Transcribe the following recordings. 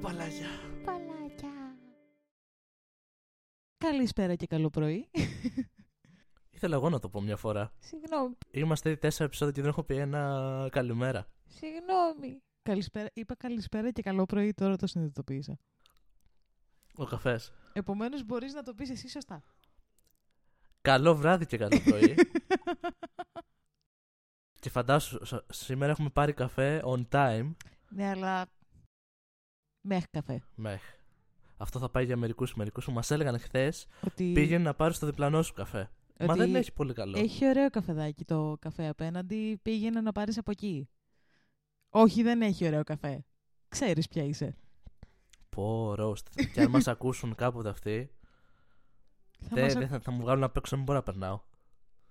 παλάκια. Παλάκια. Καλησπέρα και καλό πρωί. Ήθελα εγώ να το πω μια φορά. Συγγνώμη. Είμαστε ήδη τέσσερα επεισόδια και δεν έχω πει ένα καλημέρα. Συγγνώμη. Καλησπέρα. Είπα καλησπέρα και καλό πρωί, τώρα το συνειδητοποίησα. Ο καφές. Επομένως μπορείς να το πεις εσύ σωστά. Καλό βράδυ και καλό πρωί. και φαντάσου, σ- σήμερα έχουμε πάρει καφέ on time. Ναι, αλλά... Μέχρι καφέ. Μεχ. Αυτό θα πάει για μερικούς μερικούς που μας έλεγαν χθες Ότι... πήγαινε να πάρει το διπλανό σου καφέ. Μα ότι δεν έχει πολύ καλό. Έχει ωραίο καφεδάκι το καφέ απέναντι. Πήγαινε να πάρεις από εκεί. Όχι, δεν έχει ωραίο καφέ. Ξέρεις ποια είσαι. Πω, roast. και αν μας ακούσουν κάποτε αυτοί, Θα δεν μας δεν θα, θα μου βγάλουν απ' έξω, δεν μπορώ να περνάω.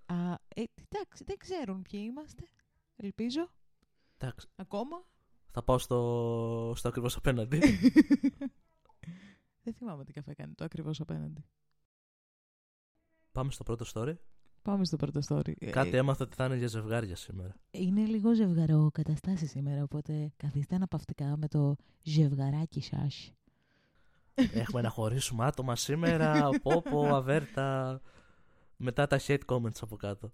Α, ε, εντάξει, δεν ξέρουν ποιοι είμαστε. Ελπίζω. Εντάξει, Ακόμα. Θα πάω στο, στο ακριβώς απέναντι. δεν θυμάμαι τι καφέ κάνει το ακριβώς απέναντι. Πάμε στο πρώτο story. Πάμε στο πρώτο story. Ε, Κάτι έμαθα ότι θα είναι για ζευγάρια σήμερα. Είναι λίγο ζευγαρό καταστάσεις σήμερα, οπότε καθίστε αναπαυτικά με το ζευγαράκι σας. Έχουμε να χωρίσουμε άτομα σήμερα. Πω, πω, αβέρτα. Μετά τα hate comments από κάτω.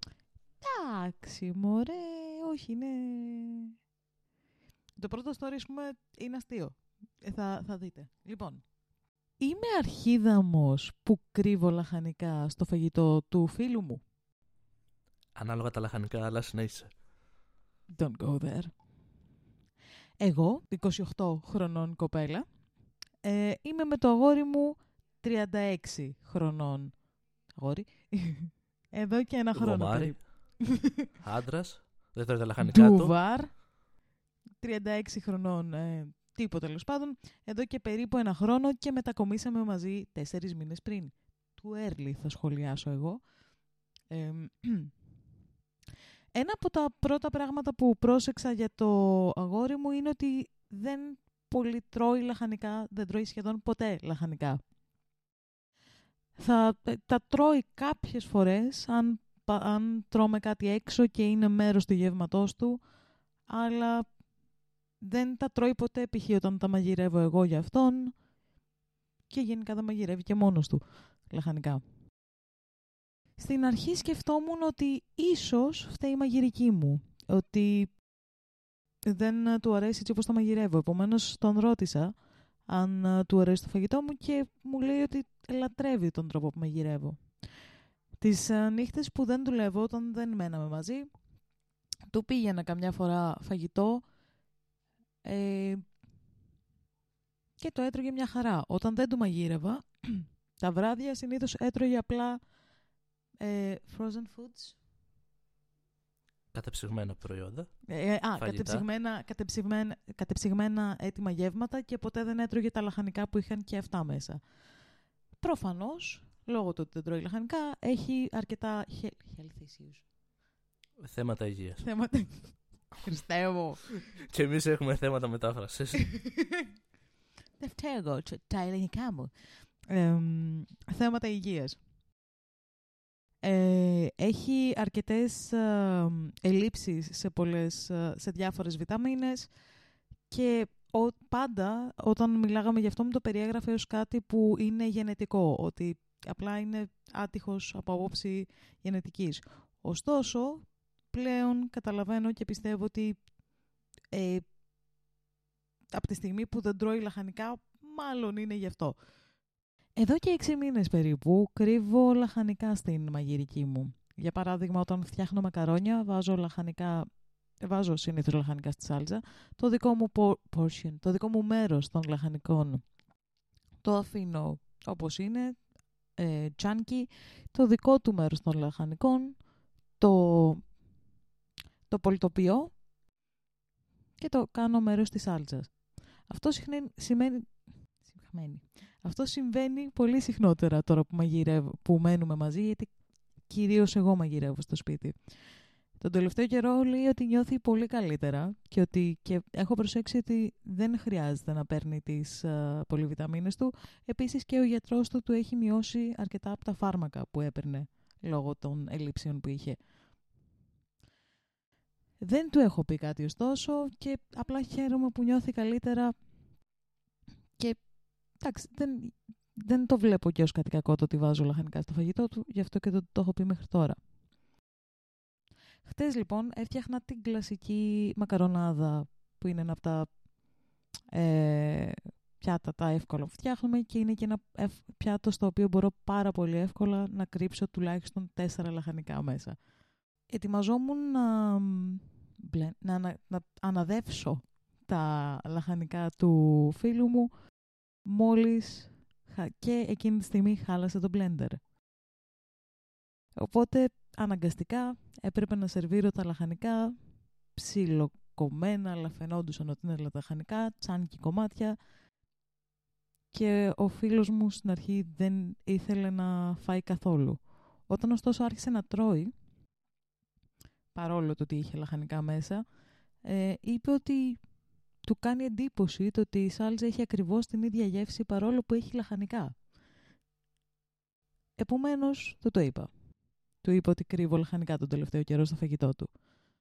Εντάξει, μωρέ, όχι, είναι... Το πρώτο story, ας πούμε, είναι αστείο. Ε, θα, θα δείτε. Λοιπόν, είμαι αρχίδαμος που κρύβω λαχανικά στο φαγητό του φίλου μου. Ανάλογα τα λαχανικά, αλλά συνέχισε. Don't go there. Εγώ, 28 χρονών κοπέλα, ε, είμαι με το αγόρι μου 36 χρονών. Αγόρι. Εδώ και ένα χρόνο Γομάρι. περίπου. Άντρας. Δεν τρώει τα λαχανικά του. Ντουβάρ. 36 χρονών, ε, τίποτα τέλος πάντων. Εδώ και περίπου ένα χρόνο και μετακομίσαμε μαζί τέσσερις μήνες πριν. Του early θα σχολιάσω εγώ. Ε, ένα από τα πρώτα πράγματα που πρόσεξα για το αγόρι μου είναι ότι δεν πολύ τρώει λαχανικά, δεν τρώει σχεδόν ποτέ λαχανικά. Θα ε, τα τρώει κάποιες φορές αν, πα- αν τρώμε κάτι έξω και είναι μέρος του γεύματός του, αλλά δεν τα τρώει ποτέ π.χ. όταν τα μαγειρεύω εγώ για αυτόν και γενικά δεν μαγειρεύει και μόνος του λαχανικά. Στην αρχή σκεφτόμουν ότι ίσως φταίει η μαγειρική μου, ότι δεν ε, του αρέσει έτσι όπως τα μαγειρεύω. Επομένως τον ρώτησα αν ε, του αρέσει το φαγητό μου και μου λέει ότι λατρεύει τον τρόπο που μαγειρεύω. Τις ε, νύχτες που δεν δουλεύω, όταν δεν μέναμε μαζί, του πήγαινα καμιά φορά φαγητό ε, και το έτρωγε μια χαρά. Όταν δεν του μαγείρευα, τα βράδια συνήθως έτρωγε απλά ε, frozen foods. Κατεψυγμένα προϊόντα. Ε, α, Φαγητά. κατεψυγμένα, κατεψυγμένα, κατεψυγμένα έτοιμα γεύματα και ποτέ δεν έτρωγε τα λαχανικά που είχαν και αυτά μέσα. Προφανώς, λόγω του ότι δεν τρώει λαχανικά, έχει αρκετά he- health issues. Θέματα υγείας. Θέματα... Χριστέ μου. και εμείς έχουμε θέματα μετάφρασης. Δεν φταίω εγώ, τ- τα ελληνικά μου. Εμ, θέματα υγείας. Ε, έχει αρκετές ε, ελλείψεις σε, πολλές, ε, σε διάφορες βιταμίνες και ο, πάντα όταν μιλάγαμε γι' αυτό μου το περιέγραφε ως κάτι που είναι γενετικό, ότι απλά είναι άτυχος από απόψη γενετικής. Ωστόσο, πλέον καταλαβαίνω και πιστεύω ότι ε, από τη στιγμή που δεν τρώει λαχανικά, μάλλον είναι γι' αυτό. Εδώ και έξι μήνες περίπου κρύβω λαχανικά στην μαγειρική μου. Για παράδειγμα, όταν φτιάχνω μακαρόνια, βάζω λαχανικά, βάζω συνήθως λαχανικά στη σάλτσα. Το δικό μου por- portion, το δικό μου μέρος των λαχανικών το αφήνω όπως είναι, ε, chunky. Το δικό του μέρος των λαχανικών το, το πολυτοποιώ και το κάνω μέρος της σάλτσας. Αυτό συχνή- σημαίνει... Συγχαμένη. Αυτό συμβαίνει πολύ συχνότερα τώρα που, μαγειρεύω, που μένουμε μαζί, γιατί κυρίως εγώ μαγειρεύω στο σπίτι. Τον τελευταίο καιρό λέει ότι νιώθει πολύ καλύτερα και ότι και έχω προσέξει ότι δεν χρειάζεται να παίρνει τις α, πολυβιταμίνες του. Επίσης και ο γιατρός του του έχει μειώσει αρκετά από τα φάρμακα που έπαιρνε λόγω των ελλείψεων που είχε. Δεν του έχω πει κάτι ωστόσο και απλά χαίρομαι που νιώθει καλύτερα Εντάξει, δεν, δεν το βλέπω και ως κάτι κακό το ότι βάζω λαχανικά στο φαγητό του, γι' αυτό και το, το έχω πει μέχρι τώρα. Χτες λοιπόν έφτιαχνα την κλασική μακαρονάδα που είναι ένα από τα ε, πιάτα τα εύκολα που φτιάχνουμε και είναι και ένα πιάτο στο οποίο μπορώ πάρα πολύ εύκολα να κρύψω τουλάχιστον τέσσερα λαχανικά μέσα. Ετοιμαζόμουν να, να, να, να αναδεύσω τα λαχανικά του φίλου μου μόλις και εκείνη τη στιγμή χάλασε το blender. Οπότε αναγκαστικά έπρεπε να σερβίρω τα λαχανικά ψιλοκομμένα, αλλά φαινόντουσαν ότι είναι λαχανικά, τσάνικη κομμάτια και ο φίλος μου στην αρχή δεν ήθελε να φάει καθόλου. Όταν ωστόσο άρχισε να τρώει, παρόλο το ότι είχε λαχανικά μέσα, ε, είπε ότι του κάνει εντύπωση το ότι η σάλτσα έχει ακριβώς την ίδια γεύση παρόλο που έχει λαχανικά. Επομένως, δεν το είπα. Του είπα ότι κρύβω λαχανικά τον τελευταίο καιρό στο φαγητό του.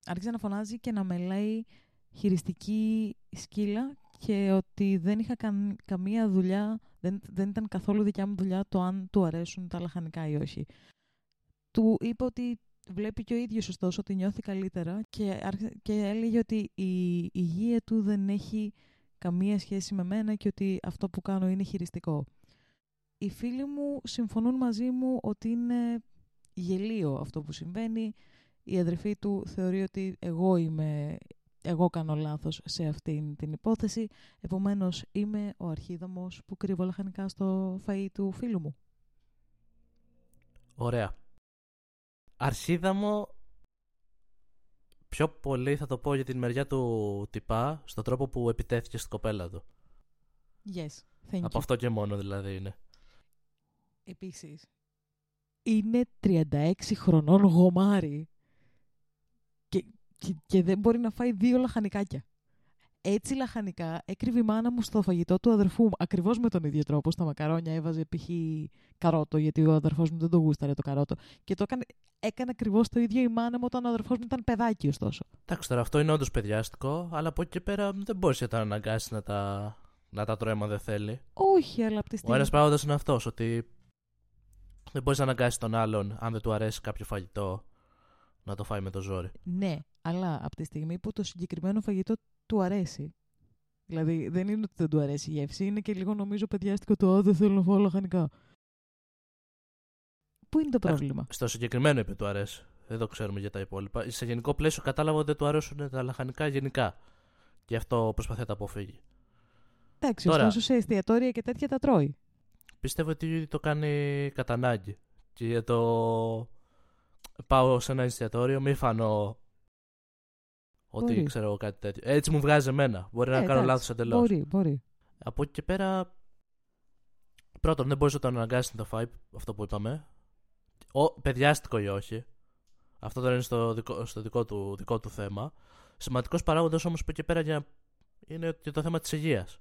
Άρχισε να φωνάζει και να με λέει χειριστική σκύλα και ότι δεν είχα καμία δουλειά, δεν, δεν ήταν καθόλου δικιά μου δουλειά το αν του αρέσουν τα λαχανικά ή όχι. Του είπα ότι βλέπει και ο ίδιος ωστόσο ότι νιώθει καλύτερα και, και έλεγε ότι η υγεία του δεν έχει καμία σχέση με μένα και ότι αυτό που κάνω είναι χειριστικό. Οι φίλοι μου συμφωνούν μαζί μου ότι είναι γελίο αυτό που συμβαίνει. Η αδερφή του θεωρεί ότι εγώ είμαι εγώ κάνω λάθος σε αυτήν την υπόθεση, επομένως είμαι ο αρχίδαμος που κρύβω λαχανικά στο φαΐ του φίλου μου. Ωραία. Αρχίδαμο πιο πολύ θα το πω για την μεριά του τυπά στον τρόπο που επιτέθηκε στην κοπέλα του. Yes, thank Από αυτό και μόνο δηλαδή είναι. Επίσης, είναι 36 χρονών γομάρι και, δεν μπορεί να φάει δύο λαχανικάκια. Έτσι λαχανικά έκρυβε η μάνα μου στο φαγητό του αδερφού μου. Ακριβώς με τον ίδιο τρόπο. Στα μακαρόνια έβαζε π.χ. καρότο, γιατί ο αδερφός μου δεν το γούσταρε το καρότο. Και το έκανε, έκανε ακριβώς το ίδιο η μάνα μου όταν ο αδερφός μου ήταν παιδάκι, ωστόσο. Εντάξει, τώρα αυτό είναι όντως παιδιάστικο, αλλά από εκεί και πέρα δεν μπορείς να τα αναγκάσεις να τα, να τα τρώει δεν θέλει. Όχι, αλλά από τη στιγμή. Ο ένας παράγοντας είναι αυτός, ότι δεν μπορείς να αναγκάσεις τον άλλον, αν δεν του αρέσει κάποιο φαγητό, να το φάει με το ζόρι. Ναι, αλλά από τη στιγμή που το συγκεκριμένο φαγητό του αρέσει. Δηλαδή δεν είναι ότι δεν του αρέσει η γεύση, είναι και λίγο νομίζω παιδιάστικο το δεν θέλω να φάω λαχανικά. Πού είναι το πρόβλημα; Στο συγκεκριμένο είπε του αρέσει. Δεν το ξέρουμε για τα υπόλοιπα. Σε γενικό πλαίσιο κατάλαβα ότι δεν του αρέσουν τα λαχανικά γενικά. Και αυτό προσπαθεί να τα αποφύγει. Εντάξει, Τώρα, ωστόσο σε εστιατόρια και τέτοια τα τρώει. Πιστεύω ότι το κάνει κατά ανάγκη. Και για το πάω σε ένα εστιατόριο, μη φανώ ότι μπορεί. ξέρω κάτι τέτοιο. Έτσι μου βγάζει εμένα. Μπορεί ε, να κάνω λάθος εντελώς. Μπορεί, μπορεί. Από εκεί και πέρα. Πρώτον, δεν μπορείς να το αναγκάσεις να το φάει αυτό που είπαμε. Ο, παιδιάστικο ή όχι. Αυτό δεν είναι στο δικό, στο δικό, του, δικό του θέμα. Σημαντικός παράγοντας όμως που εκεί πέρα για, είναι και το θέμα της υγείας.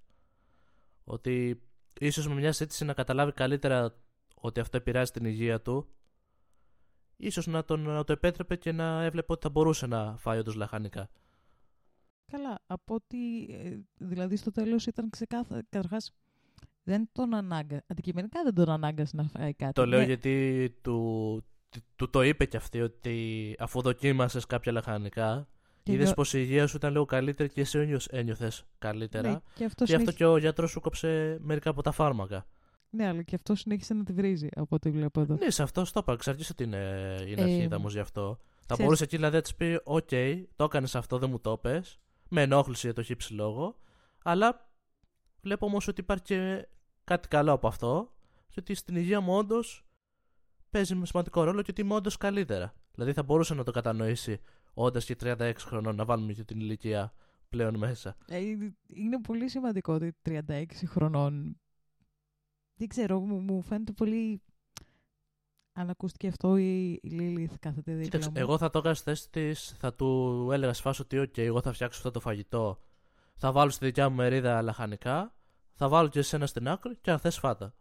Ότι ίσως με μια σύντηση να καταλάβει καλύτερα ότι αυτό επηρεάζει την υγεία του ίσως να, τον, να το επέτρεπε και να έβλεπε ότι θα μπορούσε να φάει όντως λαχανικά. Καλά, από ότι ε, δηλαδή στο τέλος ήταν ξεκάθαρο, καταρχάς δεν τον ανάγκα, αντικειμενικά δεν τον ανάγκασε να φάει κάτι. Το λέω ναι. γιατί του, του το είπε κι αυτή ότι αφού δοκίμασες κάποια λαχανικά, είδες πως η υγεία σου ήταν λίγο καλύτερη και εσύ ένιωθες καλύτερα. Ναι, και αυτό, και, αυτό και ο γιατρός σου κόψε μερικά από τα φάρμακα. Ναι, αλλά και αυτό συνέχισε να τη βρίζει από ό,τι βλέπω εδώ. Ναι, σε αυτό το είπα. Ξέρει ότι είναι, είναι ε, αρχίδαμο γι' αυτό. Θα μπορούσε εκεί δηλαδή να της πει: Οk, το έκανες αυτό, δεν μου το πες. Με ενόχληση για το χύψη λόγο. Αλλά βλέπω όμως ότι υπάρχει και κάτι καλό από αυτό. Και ότι στην υγεία μου όντως παίζει σημαντικό ρόλο και ότι είμαι όντως καλύτερα. Δηλαδή θα μπορούσε να το κατανοήσει όντας και 36 χρονών να βάλουμε και την ηλικία πλέον μέσα. Ε, είναι πολύ σημαντικό ότι 36 χρονών δεν ξέρω, μου, μου φαίνεται πολύ... Αν ακούστηκε αυτό η, η Λίλιθ κάθεται δίπλα Κοίταξε, εγώ θα το έκανα στη θέση της, θα του έλεγα σε ότι okay, εγώ θα φτιάξω αυτό το φαγητό, θα βάλω στη δικιά μου μερίδα λαχανικά, θα βάλω και εσένα στην άκρη και αν θες φάτα.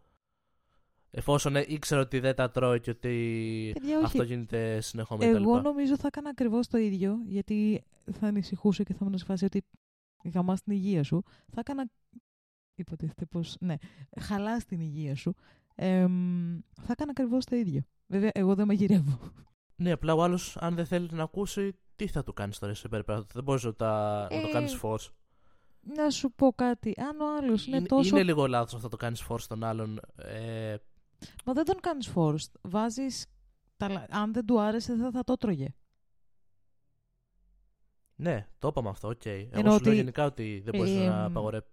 Εφόσον ήξερα ότι δεν τα τρώει και ότι αυτό γίνεται συνεχόμενα. Εγώ νομίζω θα έκανα ακριβώς το ίδιο, γιατί θα ανησυχούσε και θα μου σε φάση ότι γαμάς την υγεία σου. Θα έκανα υποτίθεται πως, ναι, χαλάς την υγεία σου, εμ, θα έκανα ακριβώς το ίδιο. Βέβαια, εγώ δεν μαγειρεύω. Ναι, απλά ο άλλος, αν δεν θέλει να ακούσει, τι θα του κάνεις τώρα σε περίπτωση. Δεν μπορείς να, τα- να το Ε, κάνεις φω. Να σου πω κάτι. Αν ο άλλος είναι, Είναι, τόσο. είναι λίγο λάθος αυτό το κάνεις φω στον άλλον. Ε, Μα δεν τον κάνεις force. Βάζεις. Αν δεν του άρεσε, δεν θα το τρώγε. ναι, το είπαμε αυτό, οκ. Εγώ Εννοώ σου λέω ότι, γενικά ότι δεν μπορείς ε, να εμ, απαγορεύει.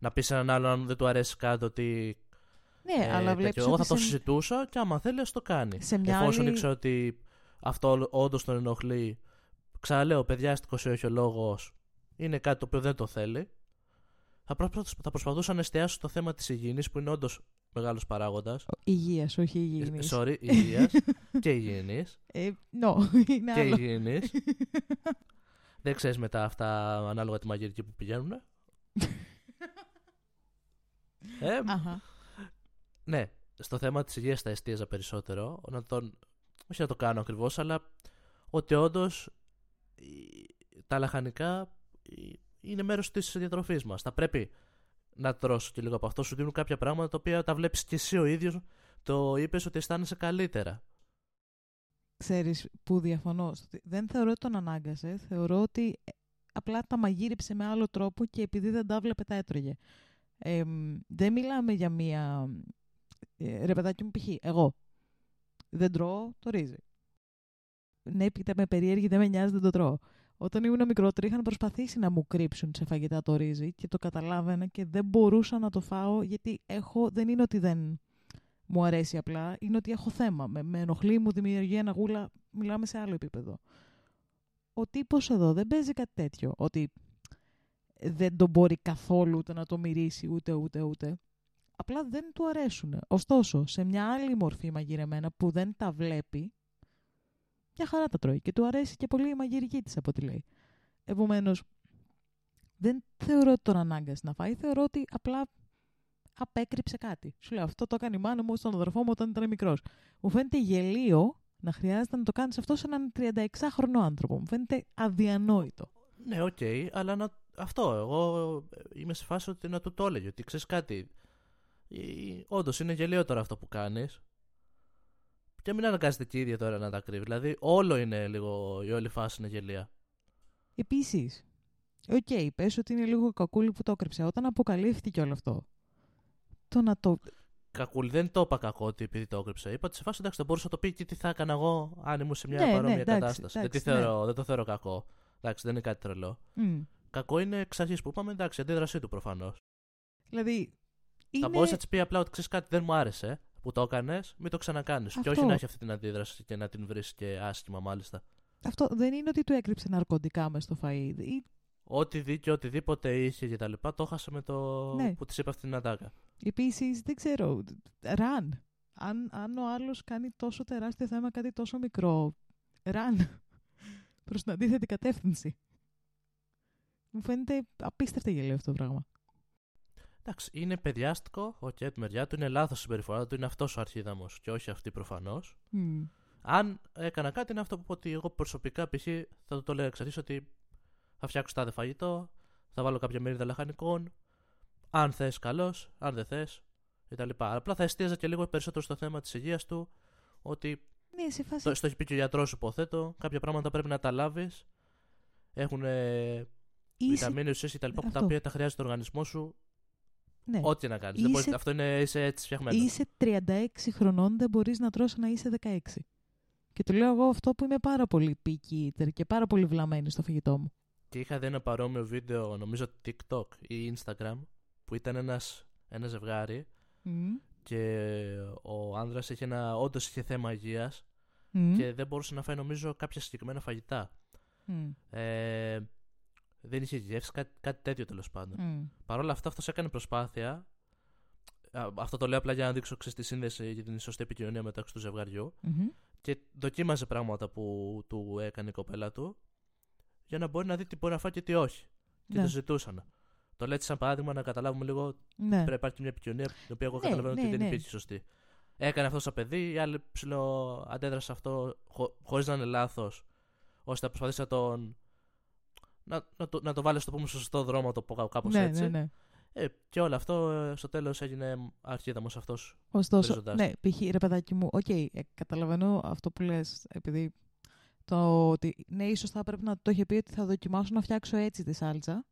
Να πεις έναν άλλον αν δεν του αρέσει κάτι ότι. Ναι, ε, αλλά τέτοιο. βλέπεις. Εγώ θα το συζητούσα και άμα θέλει, ας το κάνει. σε μια Εφόσον άλλη... ήξερα ότι αυτό όντως τον ενοχλεί. Ξαναλέω, παιδιάστικο ή όχι ο λόγος είναι κάτι το οποίο δεν το θέλει. Θα, προσπα- θα προσπαθούσα να εστιάσω στο θέμα της υγιεινής που είναι όντως μεγάλος παράγοντας. Υγεία, όχι υγιεινής. Sorry, υγεία και υγιεινής. Ε, no, είναι και άλλο. υγιεινής. δεν ξέρεις μετά αυτά ανάλογα τη μαγειρική που πηγαίνουν. ε, Αχα. Ναι, στο θέμα της υγείας θα εστίαζα περισσότερο. Να τον, όχι να το κάνω ακριβώς, αλλά ότι όντως τα λαχανικά ε, είναι μέρος της διατροφής μας. Θα πρέπει να τρώσω και λίγο από αυτό. Σου δίνουν κάποια πράγματα τα οποία τα βλέπεις και εσύ ο ίδιος. Το είπες ότι αισθάνεσαι καλύτερα. Ξέρεις που διαφωνώ. στο ότι Δεν θεωρώ ότι τον ανάγκασε. Θεωρώ ότι ε, απλά τα μαγείρεψε με άλλο τρόπο και επειδή δεν τα βλέπε τα έτρωγε. Ε, μ, δεν μιλάμε για μία... Ε, ρε παιδάκι μου π.χ. εγώ δεν τρώω το ρύζι. Ναι, πείτε με περίεργη, δεν με νοιάζει, δεν το τρώω. Όταν ήμουν μικρότερη είχαν προσπαθήσει να μου κρύψουν σε φαγητά το ρύζι και το καταλάβαινα και δεν μπορούσα να το φάω γιατί έχω, δεν είναι ότι δεν μου αρέσει απλά, είναι ότι έχω θέμα. Με, με ενοχλεί, μου δημιουργεί ένα γούλα, μιλάμε σε άλλο επίπεδο. Ο τύπος εδώ δεν παίζει κάτι τέτοιο, ότι δεν το μπορεί καθόλου ούτε να το μυρίσει ούτε ούτε ούτε. Απλά δεν του αρέσουν. Ωστόσο, σε μια άλλη μορφή μαγειρεμένα που δεν τα βλέπει, μια χαρά τα τρώει και του αρέσει και πολύ η μαγειρική της από ό,τι λέει. Επομένως, δεν θεωρώ ότι τον ανάγκασε να φάει, θεωρώ ότι απλά απέκρυψε κάτι. Σου λέω, αυτό το έκανε η μάνα μου στον αδερφό μου όταν ήταν μικρός. Μου φαίνεται γελίο να χρειάζεται να το κάνεις αυτό σε έναν 36χρονο άνθρωπο. Μου φαίνεται αδιανόητο. Ναι, οκ, αλλά να, αυτό. Εγώ είμαι σε φάση ότι να του το έλεγε. Ότι ξέρεις κάτι. Όντως είναι γελίο τώρα αυτό που κάνεις. Και μην αναγκάζεται και η ίδια τώρα να τα κρύβεις. Δηλαδή, όλο είναι λίγο. Η όλη φάση είναι γελία. Επίσης, ok, okay, πες ότι είναι λίγο κακούλι που το έκρυψε. Όταν αποκαλύφθηκε όλο αυτό, το να το... Κακούλη, δεν το είπα κακό ότι επειδή το έκρυψε. Είπα ότι σε φάση εντάξει, δεν μπορούσα να το πει και τι θα έκανα εγώ αν ήμουν σε μια Ναι, ναι, παρόμοια εντάξει, κατάσταση. εντάξει, δεν, τη θεωρώ, δεν το θεωρώ κακό. Εντάξει, δεν είναι κάτι τρελό. Μμ. Κακό είναι εξ αρχής που είπαμε, εντάξει, η αντίδρασή του προφανώς. Δηλαδή, είναι... Θα μπορούσε να της πει απλά ότι ξέρεις κάτι δεν μου άρεσε που το έκανες, μην το ξανακάνεις. Και όχι Αυτό. να έχει αυτή την αντίδραση και να την βρεις και άσχημα μάλιστα. Αυτό δεν είναι ότι του έκρυψε ναρκωτικά μες στο φαΐ. Ή- Ό,τι δει και οτιδήποτε είχε και τα λοιπά, το 'χασε με το Ναι. που της είπε αυτή την ατάκα. Επίσης, δεν ξέρω, run. Αν, αν ο άλλος κάνει τόσο τεράστιο θέμα κάτι τόσο μικρό, run. Προς την αντίθετη κατεύθυνση. Μου φαίνεται απίστευτα γελίο αυτό το πράγμα. Εντάξει, είναι παιδιάστικο, ok, okay, τη μεριά του, είναι λάθος η συμπεριφορά του, είναι αυτός ο αρχίδαμος και όχι αυτή προφανώς. Μμ. Αν έκανα κάτι, είναι αυτό που πω ότι εγώ προσωπικά π.χ. θα του το λέω εξ αρχής ότι θα φτιάξω τάδε φαγητό, θα βάλω κάποια μερίδα λαχανικών. Αν θες, καλώ, αν δεν θες, κτλ. Απλά θα εστίαζα και λίγο περισσότερο στο θέμα της υγείας του, ότι Ναι, σε φάση... το, στο έχει πει και ο γιατρός, υποθέτω, κάποια πράγματα πρέπει να τα λάβεις. Έχουν είσαι... βιταμίνες, ουσίες κτλ. που τα Αυτό. οποία τα χρειάζεται ο οργανισμός σου, Ναι. ό,τι να κάνεις. Είσαι- Αυτό είναι, είσαι έτσι φτιαγμένο. Είσαι 36 χρονών, δεν μπορείς να τρως να είσαι 16. Και του λέω εγώ αυτό που είμαι πάρα πολύ picky eater και πάρα πολύ βλαμμένη στο φαγητό μου. Και είχα δει ένα παρόμοιο βίντεο, νομίζω TikTok ή Instagram, που ήταν ένας, ένα ζευγάρι Μμ. και ο άνδρας είχε ένα, όντως είχε θέμα υγείας Μμ. και δεν μπορούσε να φάει νομίζω κάποια συγκεκριμένα φαγητά. Μμ. Ε, δεν είχε γεύση, κάτι, κάτι τέτοιο τέλος πάντων. Μμ. Παρ' όλα αυτά αυτός έκανε προσπάθεια, α, αυτό το λέω απλά για να δείξω ξέρεις, τη σύνδεση για την σωστή επικοινωνία μεταξύ του ζευγαριού Μμμ. και δοκίμαζε πράγματα που του έκανε η κοπέλα του για να μπορεί να δει τι μπορεί να φάει και τι όχι. Και Ναι. το ζητούσαν. Το λέω έτσι σαν παράδειγμα να καταλάβουμε λίγο Ναι. πρέπει να υπάρχει μια επικοινωνία την οποία εγώ Ναι, καταλαβαίνω ναι, ότι δεν ναι. υπήρχε σωστή. Έκανε αυτό σαν παιδί, η άλλη ψηλό αντέδρασε σε αυτό χω, χωρίς να είναι λάθος, ώστε να προσπαθήσει να τον. Να, να, το, να το βάλεις στο πούμε στο σωστό δρόμο, να το πω κάπως ναι, έτσι. ναι, ναι. Ε, και όλο αυτό ε, στο τέλος έγινε αρχίδαμος αυτός. Ωστόσο, Βρίζοντας. ναι, π.χ. ρε παιδάκι μου, οκ, ε, καταλαβαίνω αυτό που λες, επειδή το ότι ναι, ίσως θα πρέπει να το είχε πει ότι θα δοκιμάσω να φτιάξω έτσι τη σάλτσα,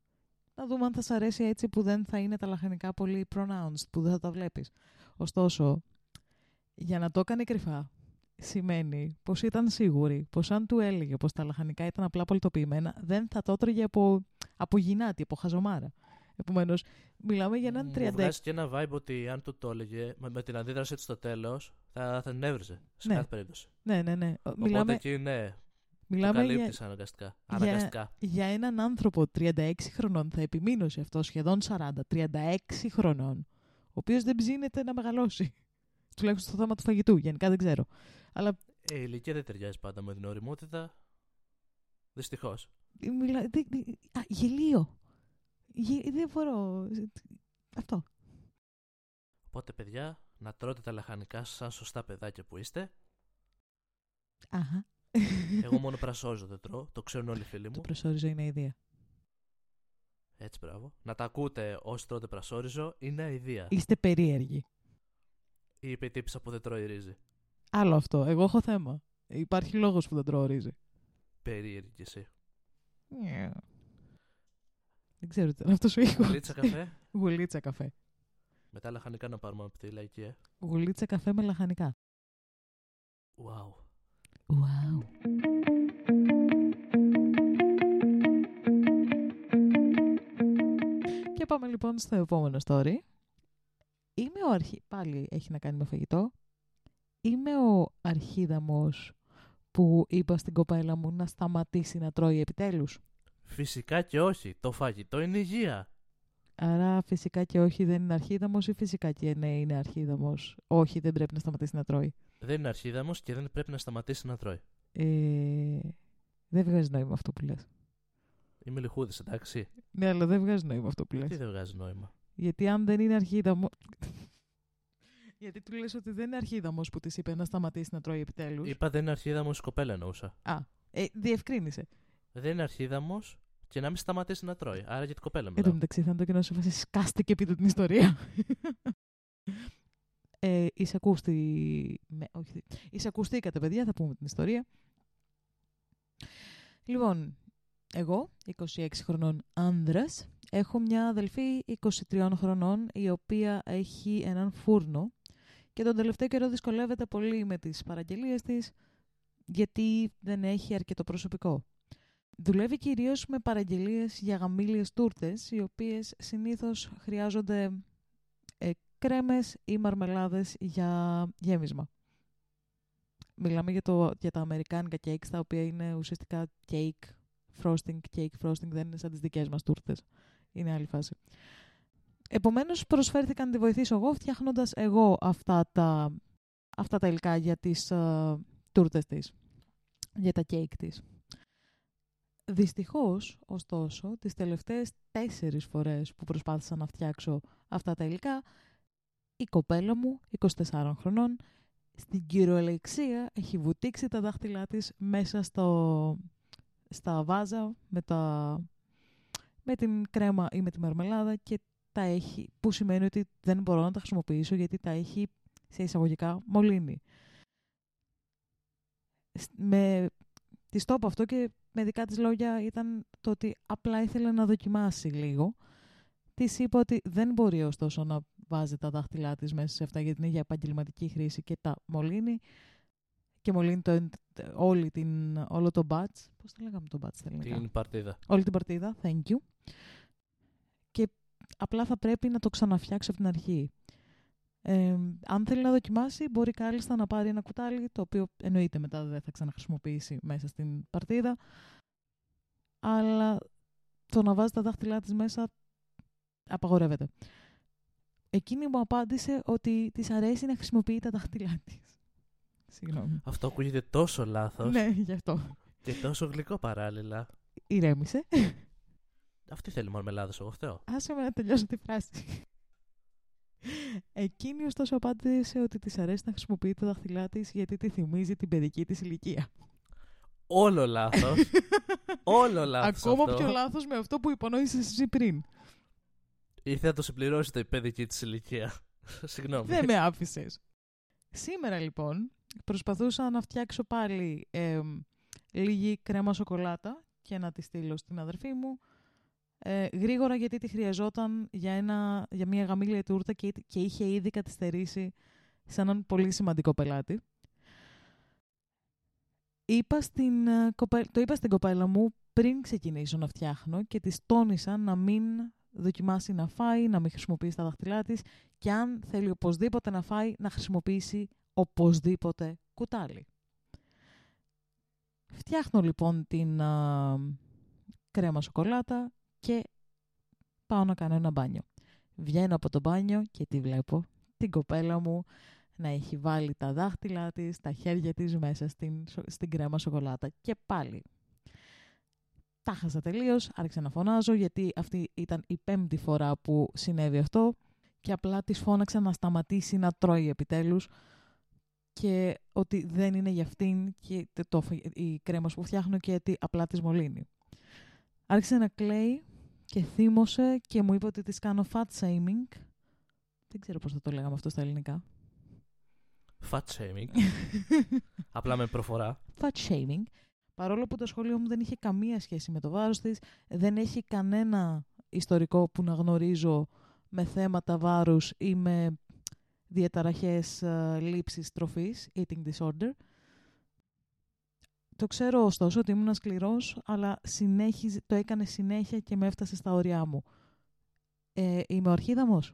να δούμε αν θα σ' αρέσει έτσι που δεν θα είναι τα λαχανικά πολύ pronounced, που δεν θα τα βλέπεις. Ωστόσο, για να το έκανε κρυφά, σημαίνει πως ήταν σίγουρη πως αν του έλεγε πως τα λαχανικά ήταν απλά πολτοποιημένα, δεν θα το έτρωγε από, από γυνάτη, από χαζομάρα. Επομένως, μιλάμε για έναν Μου 36 βγάζει και ένα vibe ότι αν του το έλεγε με, με την αντίδραση του στο τέλος θα, θα την έβριζε. Σε Ναι. κάθε περίπτωση. Ναι, ναι, ναι. Οπότε Μιλάμε, εκεί ναι, μιλάμε το για, καλύπτεις αναγκαστικά. αναγκαστικά. για έναν άνθρωπο 36 χρονών, θα επιμείνω σε αυτό, σχεδόν 40, 36 χρονών, ο οποίος δεν ψήνεται να μεγαλώσει. Τουλάχιστον στο θέμα του φαγητού, γενικά δεν ξέρω. Αλλά Ε, η ηλικία δεν ταιριάζει πάντα με την οριμότητα. Δυστυχώς. μιλά, δε- δε- α, γελίο. Γε- δεν μπορώ. Αυτό. Οπότε, παιδιά, να τρώτε τα λαχανικά σαν σωστά παιδάκια που είστε. Αχα. Εγώ μόνο πρασόζω δεν τρώω. Το ξέρουν όλοι οι φίλοι Το μου. προσόριζο είναι ιδέα. Έτσι, μπράβο. Να τα ακούτε όσοι τρώτε πρασόριζο είναι αηδία. Είστε περίεργοι. Είπε η τύψα που δεν τρώει ρύζι. Άλλο αυτό. Εγώ έχω θέμα. Υπάρχει λόγος που δεν τρώω ρύζι. Περίεργη κι εσύ. Δεν ξέρω τι ήταν αυτός ο ήχος. Λίτσα καφέ; Γουλίτσα καφέ. Μετά λαχανικά να πάρουμε από τη λαϊκή, ε. Γουλίτσα καφέ με λαχανικά. Wow. Wow. Και πάμε λοιπόν στο επόμενο story. Είμαι ο αρχι... Πάλι έχει να κάνει με φαγητό. Είμαι ο αρχίδαμος που είπα στην κοπέλα μου να σταματήσει να τρώει επιτέλους. Φυσικά και όχι. Το φαγητό είναι υγεία. Άρα φυσικά και όχι δεν είναι αρχίδαμος ή φυσικά και ναι είναι αρχίδαμος. Όχι δεν πρέπει να σταματήσει να τρώει. Δεν είναι αρχίδαμος και δεν πρέπει να σταματήσει να τρώει. Ε... Δεν βγάζει νόημα αυτό που λες. Είμαι λιχούδης, εντάξει. Ναι, αλλά δεν βγάζει νόημα αυτό που λες. Τι δεν βγάζει νόημα; Γιατί αν δεν είναι αρχίδαμο. Γιατί του λες ότι δεν είναι αρχίδαμος που της είπε να σταματήσει να τρώει επιτέλους; Είπα δεν είναι αρχίδαμος η κοπέλα εννοούσα. Α, ε, διευκρίνησε. Δεν είναι αρχίδαμος και να μην σταματήσει να τρώει. Άρα για την κοπέλα Εν τω μιλάω. μεταξύ θα είναι το κοινό σου φάση σκάστηκε πείτε την ιστορία. ε, εισακούστη... Με, όχι, εισακουστήκατε παιδιά, θα πούμε την ιστορία. Λοιπόν, εγώ, 26 χρονών άνδρας, έχω μια αδελφή 23 χρονών, η οποία έχει έναν φούρνο και τον τελευταίο καιρό δυσκολεύεται πολύ με τις παραγγελίες της, γιατί δεν έχει αρκετό προσωπικό. Δουλεύει κυρίως με παραγγελίες για γαμήλιες τούρτες, οι οποίες συνήθως χρειάζονται ε, κρέμες ή μαρμελάδες για γέμισμα. Μιλάμε για, το, για τα αμερικάνικα cakes, τα οποία είναι ουσιαστικά cake frosting, cake frosting, δεν είναι σαν τις δικές μας τούρτες. Είναι άλλη φάση. Επομένως, προσφέρθηκα να τη βοηθήσω εγώ, φτιάχνοντας εγώ αυτά τα, αυτά τα υλικά για τις ε, τούρτες της, για τα cake της. Δυστυχώς, ωστόσο, τις τελευταίες τέσσερις φορές που προσπάθησα να φτιάξω αυτά τα υλικά, η κοπέλα μου, 24 χρονών, στην κυριολεξία έχει βουτήξει τα δάχτυλά της μέσα στο, στα βάζα με, τα, με την κρέμα ή με τη μαρμελάδα και τα έχει, που σημαίνει ότι δεν μπορώ να τα χρησιμοποιήσω γιατί τα έχει σε εισαγωγικά μολύνει. Σ- Με, της το είπα αυτό και με δικά της λόγια ήταν το ότι απλά ήθελε να δοκιμάσει λίγο. Της είπα ότι δεν μπορεί ωστόσο να βάζει τα δάχτυλά της μέσα σε αυτά γιατί είναι για επαγγελματική χρήση και τα μολύνει και μολύνει το, όλη την, όλο το batch. Πώς το λέγαμε το batch στα ελληνικά. Την παρτίδα. Όλη την παρτίδα, thank you. Και απλά θα πρέπει να το ξαναφτιάξει από την αρχή. Ε, αν θέλει να δοκιμάσει, μπορεί κάλλιστα να πάρει ένα κουτάλι, το οποίο εννοείται μετά δεν θα ξαναχρησιμοποιήσει μέσα στην παρτίδα. Αλλά το να βάζει τα δάχτυλά της μέσα απαγορεύεται. Εκείνη μου απάντησε ότι της αρέσει να χρησιμοποιεί τα δάχτυλά της. Συγγνώμη. Αυτό ακούγεται τόσο λάθος Ναι, γι' αυτό. και τόσο γλυκό παράλληλα. Ηρέμησε. Αυτή θέλει μαρμελάδα, εγώ φταίω. Άσε με να τελειώσω τη φράση. Εκείνη ωστόσο απάντησε ότι της αρέσει να χρησιμοποιεί τα δάχτυλά της γιατί τη θυμίζει την παιδική της ηλικία. Όλο λάθος. Όλο λάθος Ακόμα αυτό. πιο λάθος με αυτό που υπονόησες εσύ πριν. Ήρθε να το συμπληρώσετε η παιδική της ηλικία. Συγγνώμη. Δεν με άφησες. Σήμερα λοιπόν προσπαθούσα να φτιάξω πάλι ε, λίγη κρέμα σοκολάτα και να τη στείλω στην αδερφή μου. Ε, γρήγορα γιατί τη χρειαζόταν για, ένα, για μια γαμήλια τούρτα και, και είχε ήδη καθυστερήσει σε έναν πολύ σημαντικό πελάτη. Είπα στην, ε, το είπα στην κοπέλα μου πριν ξεκινήσω να φτιάχνω και της τόνισα να μην δοκιμάσει να φάει, να μην χρησιμοποιήσει τα δάχτυλά της και αν θέλει οπωσδήποτε να φάει, να χρησιμοποιήσει οπωσδήποτε κουτάλι. Φτιάχνω λοιπόν την κρέμα σοκολάτα και πάω να κάνω ένα μπάνιο. Βγαίνω από το μπάνιο και τη βλέπω την κοπέλα μου να έχει βάλει τα δάχτυλά της, τα χέρια της μέσα στην, στην κρέμα σοκολάτα και πάλι. Τα χάσα τελείως, άρχισα να φωνάζω γιατί αυτή ήταν η πέμπτη φορά που συνέβη αυτό και απλά της φώναξα να σταματήσει να τρώει επιτέλους και ότι δεν είναι για αυτήν και το, η κρέμα που φτιάχνω και ότι απλά της μολύνει. Άρχισε να κλαίει και θύμωσε και μου είπε ότι της κάνω fat shaming. Δεν ξέρω πώς θα το λέγαμε αυτό στα ελληνικά. Fat shaming. Απλά με προφορά. Fat shaming. Παρόλο που το σχολείο μου δεν είχε καμία σχέση με το βάρος της, δεν έχει κανένα ιστορικό που να γνωρίζω με θέματα βάρους ή με διαταραχές uh, λήψης τροφής, eating disorder. Το ξέρω ωστόσο ότι ήμουν σκληρός, αλλά συνέχιζε, το έκανε συνέχεια και με έφτασε στα όρια μου. Ε, είμαι ο Αρχίδαμος;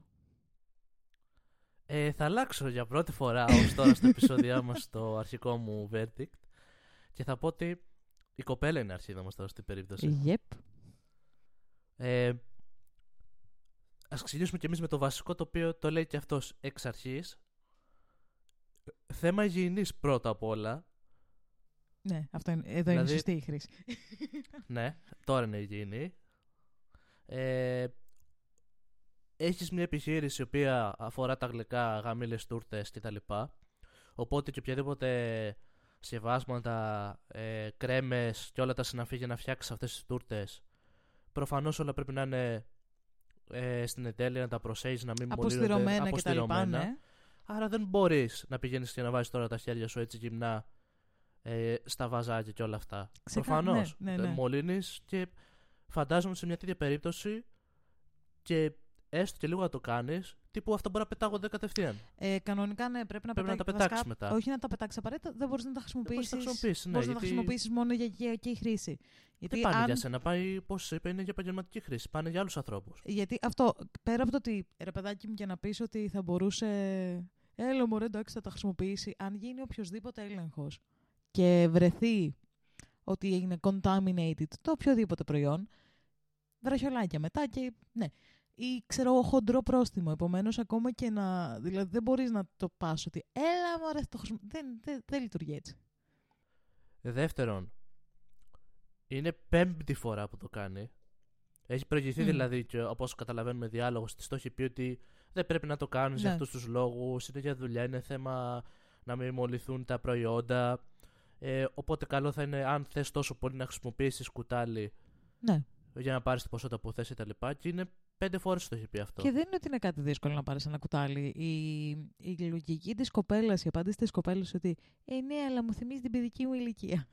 Ε, θα αλλάξω για πρώτη φορά ως τώρα στο επεισόδιο μας στο αρχικό μου verdict και θα πω ότι η κοπέλα είναι αρχίδαμος τώρα στην περίπτωση. Yep. Ε, ας ξεκινήσουμε και εμείς με το βασικό το οποίο το λέει και αυτός εξ αρχής. Θέμα υγιεινής πρώτα απ' όλα. Ναι, αυτό είναι, εδώ δηλαδή, είναι σωστή η χρήση. ναι, τώρα είναι υγιεινή. Ε, έχεις μια επιχείρηση η οποία αφορά τα γλυκά, γαμήλες τούρτες κτλ. Οπότε και οποιαδήποτε σεβάσματα, ε, κρέμες και όλα τα συναφή για να φτιάξεις αυτές τις τούρτες προφανώς όλα πρέπει να είναι ε, στην ετέλεια, να τα προσέχεις, να μην μολύνονται αποστηρωμένα. Ναι. Άρα δεν μπορείς να πηγαίνεις και να βάζεις τώρα τα χέρια σου έτσι γυμνά ε, στα βαζάκια και όλα αυτά. Ξεκα... Προφανώς. Ναι, ναι, ναι. Μολύνεις και φαντάζομαι σε μια τέτοια περίπτωση και έστω και λίγο να το κάνεις, τύπου αυτά μπορεί να πετάγονται κατευθείαν. Ε, κανονικά ναι, πρέπει να, πρέπει να τα πετάξεις μετά. Όχι να τα πετάξεις απαραίτητα, δεν μπορείς να τα χρησιμοποιήσεις. Μπορείς να τα χρησιμοποιήσεις, ναι, γιατί... να τα χρησιμοποιήσεις μόνο για οικιακή χρήση. Γιατί δεν πάνε αν... για σένα, πάει, πώς είπε, είναι για επαγγελματική χρήση. Πάνε για άλλους ανθρώπους. Γιατί αυτό, πέρα από το ότι ρε παιδάκι μου και να πεις ότι θα μπορούσε. Έλα μωρέ, εντάξει, θα τα χρησιμοποιήσει. Αν γίνει οποιοδήποτε έλεγχος και βρεθεί ότι έγινε contaminated το οποιοδήποτε προϊόν, βραχιολάκια μετά και ναι ή ξέρω χοντρό πρόστιμο. Επομένως, ακόμα και να. Δηλαδή, δεν μπορείς να το πας ότι έλα, μωρέ, το χρησιμο... δεν, δεν, δεν λειτουργεί έτσι. Δεύτερον, είναι πέμπτη φορά που το κάνει. Έχει προηγηθεί mm. δηλαδή και όπως καταλαβαίνουμε διάλογος της, το έχει πει ότι δεν πρέπει να το κάνουν ναι. για αυτούς τους λόγους. Είναι για δουλειά, είναι θέμα να μην μολυθούν τα προϊόντα. Ε, οπότε καλό θα είναι αν θες τόσο πολύ να χρησιμοποιήσεις κουτάλι ναι. για να πάρεις την ποσότητα που θες κτλ. Και είναι Πέντε φορές το έχει πει αυτό. Και δεν είναι ότι είναι κάτι δύσκολο να πάρεις ένα κουτάλι. Η, η λογική της κοπέλας, η απάντηση της κοπέλας ότι Ε, ναι, αλλά μου θυμίζει την παιδική μου ηλικία.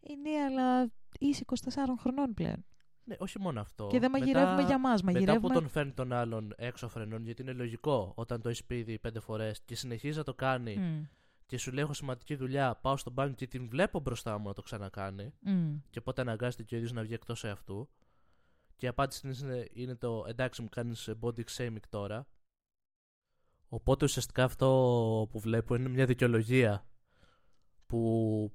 Ε, ναι, αλλά είσαι 24 χρονών πλέον. Ναι, όχι μόνο αυτό. Και δεν μαγειρεύουμε για μας. Μετά που τον φέρνει τον άλλον έξω φρενών, γιατί είναι λογικό όταν το έχεις πει πέντε φορές και συνεχίζει να το κάνει mm. Και σου λέει: Έχω σημαντική δουλειά, πάω στον μπάνκ και την βλέπω μπροστά μου να το ξανακάνει. Mm. Και πότε αναγκάζεται και ο ίδιο να βγει εκτός αυτού. Και η απάντηση είναι, είναι το εντάξει μου κάνεις body shaming τώρα. Οπότε ουσιαστικά αυτό που βλέπω είναι μια δικαιολογία που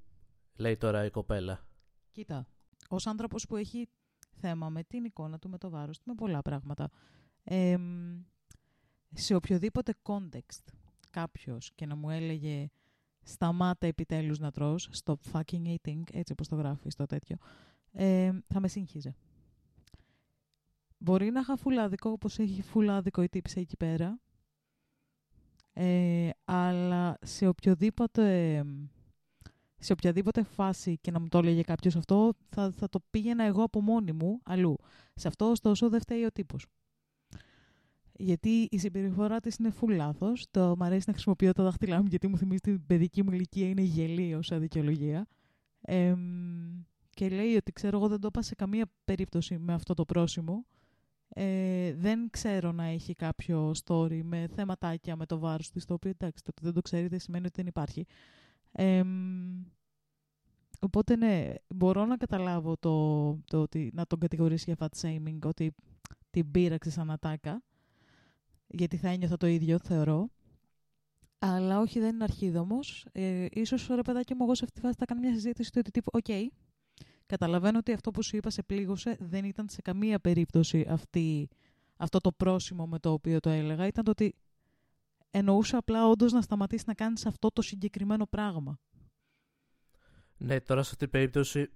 λέει τώρα η κοπέλα. Κοίτα, ως άνθρωπος που έχει θέμα με την εικόνα του, με το βάρος του, με πολλά πράγματα, ε, σε οποιοδήποτε context κάποιος και να μου έλεγε σταμάτα επιτέλους να τρως, stop fucking eating, έτσι όπως το γράφεις στο τέτοιο, ε, θα με σύγχυζε. Μπορεί να είχα φουλάδικο όπως έχει φουλάδικο η τύψη εκεί πέρα. Ε, αλλά σε οποιοδήποτε σε οποιαδήποτε φάση και να μου το έλεγε κάποιος αυτό, θα, θα το πήγαινα εγώ από μόνη μου αλλού. Σε αυτό, ωστόσο, δεν φταίει ο τύπος. Γιατί η συμπεριφορά της είναι full λάθος. Το μ' αρέσει να χρησιμοποιώ τα δάχτυλά μου γιατί μου θυμίζει την παιδική μου ηλικία, είναι γελίος σαν δικαιολογία. Ε, και λέει ότι ξέρω εγώ δεν το είπα σε καμία περίπτωση με αυτό το πρόσημο. Ε, δεν ξέρω να έχει κάποιο story με θεματάκια με το βάρος της, το οποίο εντάξει, το ότι δεν το ξέρει δεν σημαίνει ότι δεν υπάρχει. Ε, οπότε ναι, μπορώ να καταλάβω το, το ότι να τον κατηγορήσει για fat shaming, ότι την πείραξε σαν ατάκα, γιατί θα ένιωθα το ίδιο, θεωρώ. Αλλά όχι, δεν είναι αρχίδαμος. Ε, ίσως, ρε παιδάκι μου, εγώ σε αυτή τη φάση θα κάνω μια συζήτηση του ότι τύπου, ok, okay, καταλαβαίνω ότι αυτό που σου είπα σε πλήγωσε δεν ήταν σε καμία περίπτωση αυτή, αυτό το πρόσημο με το οποίο το έλεγα. Ήταν το ότι εννοούσα απλά όντως να σταματήσεις να κάνεις αυτό το συγκεκριμένο πράγμα. Ναι, τώρα σε αυτή την περίπτωση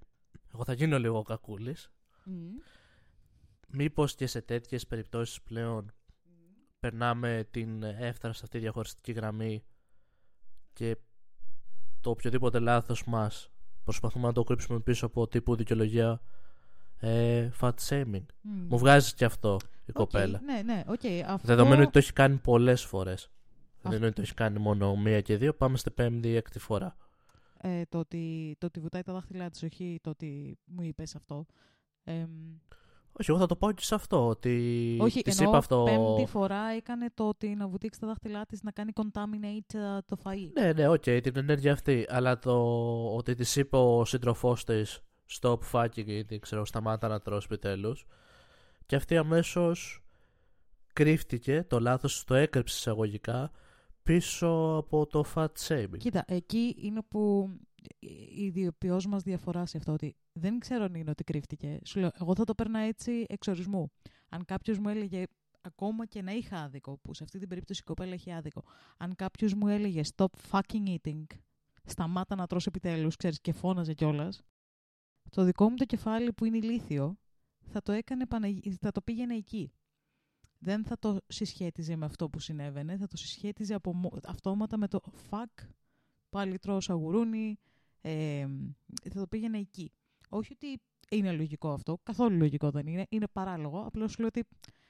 εγώ θα γίνω λίγο κακούλης. Mm. Μήπως και σε τέτοιες περιπτώσεις πλέον περνάμε την έφταρα σε αυτή τη διαχωριστική γραμμή και το οποιοδήποτε λάθος μας προσπαθούμε να το κρύψουμε πίσω από τύπου δικαιολογία ε, fat shaming. Μου βγάζει και αυτό η κοπέλα. Ναι, ναι, okay, αυτό... Δεδομένου ότι το έχει κάνει πολλές φορές. Δεν είναι ότι το έχει κάνει μόνο μία και δύο, πάμε στην πέμπτη ή έκτη φορά. Ε, το, ότι, το ότι βουτάει τα δάχτυλά της, όχι το ότι μου είπες αυτό. Ε, όχι, εγώ θα το πω και σε αυτό. Ότι Όχι, της εννοώ είπα αυτό. πέμπτη φορά έκανε το ότι να βουτήξει τα δάχτυλά της να κάνει contaminate ε, το φαΐ. Ναι, ναι, ok, okay, την ενέργεια αυτή. Αλλά το ότι της είπε ο σύντροφός της stop fucking eating, ξέρω, σταμάτα να τρως επιτέλους. Και αυτή αμέσως κρύφτηκε, το λάθος το έκρυψε εισαγωγικά πίσω από το fat shaming. Κοίτα, εκεί είναι που η ειδοποιός μας διαφορά σε αυτό ότι δεν ξέρω αν είναι ότι κρύφτηκε. Σου λέω, εγώ θα το 'παιρνα έτσι εξ ορισμού. Αν κάποιος μου έλεγε, ακόμα και να είχα άδικο, που σε αυτή την περίπτωση η κοπέλα έχει άδικο, αν κάποιος μου έλεγε stop fucking eating, σταμάτα να τρως επιτέλους, ξέρεις, και φώναζε κιόλας. το δικό μου το κεφάλι που είναι ηλίθιο θα το, έκανε, θα το πήγαινε εκεί. Δεν θα το συσχέτιζε με αυτό που συνέβαινε, θα το συσχέτιζε από... αυτόματα με το fuck, πάλι τρώω σαγουρούνι, ε, θα το πήγαινε εκεί. Όχι ότι είναι λογικό αυτό, καθόλου λογικό δεν είναι, είναι παράλογο. Απλώς σου λέω ότι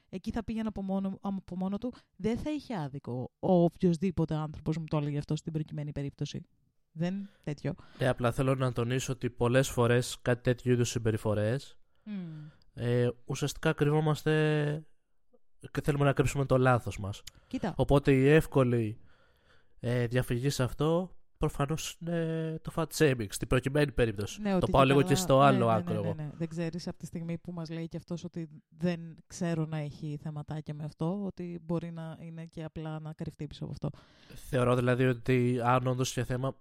εκεί θα πήγαινε από μόνο, από μόνο του. Δεν θα είχε άδικο ο οποιοδήποτε άνθρωπος μου το έλεγε αυτό στην προκειμένη περίπτωση. Δεν τέτοιο. Ναι, απλά θέλω να τονίσω ότι πολλές φορές κάτι τέτοιου είδους συμπεριφορές mm. ε, ουσιαστικά κρυβόμαστε και θέλουμε να κρύψουμε το λάθος μας. Κοίτα. Οπότε η εύκολη ε, διαφυγή σε αυτό προφανώς είναι το fat shaming στην προκειμένη περίπτωση. Ναι, το πάω λίγο και στο ναι, άλλο ναι, άκρο. Ναι, ναι, ναι. Δεν ξέρεις από τη στιγμή που μας λέει και αυτός ότι δεν ξέρω να έχει θεματάκια με αυτό, ότι μπορεί να είναι και απλά να κρυφτεί πίσω από αυτό. Θεωρώ δηλαδή ότι αν όντως είχε θέμα,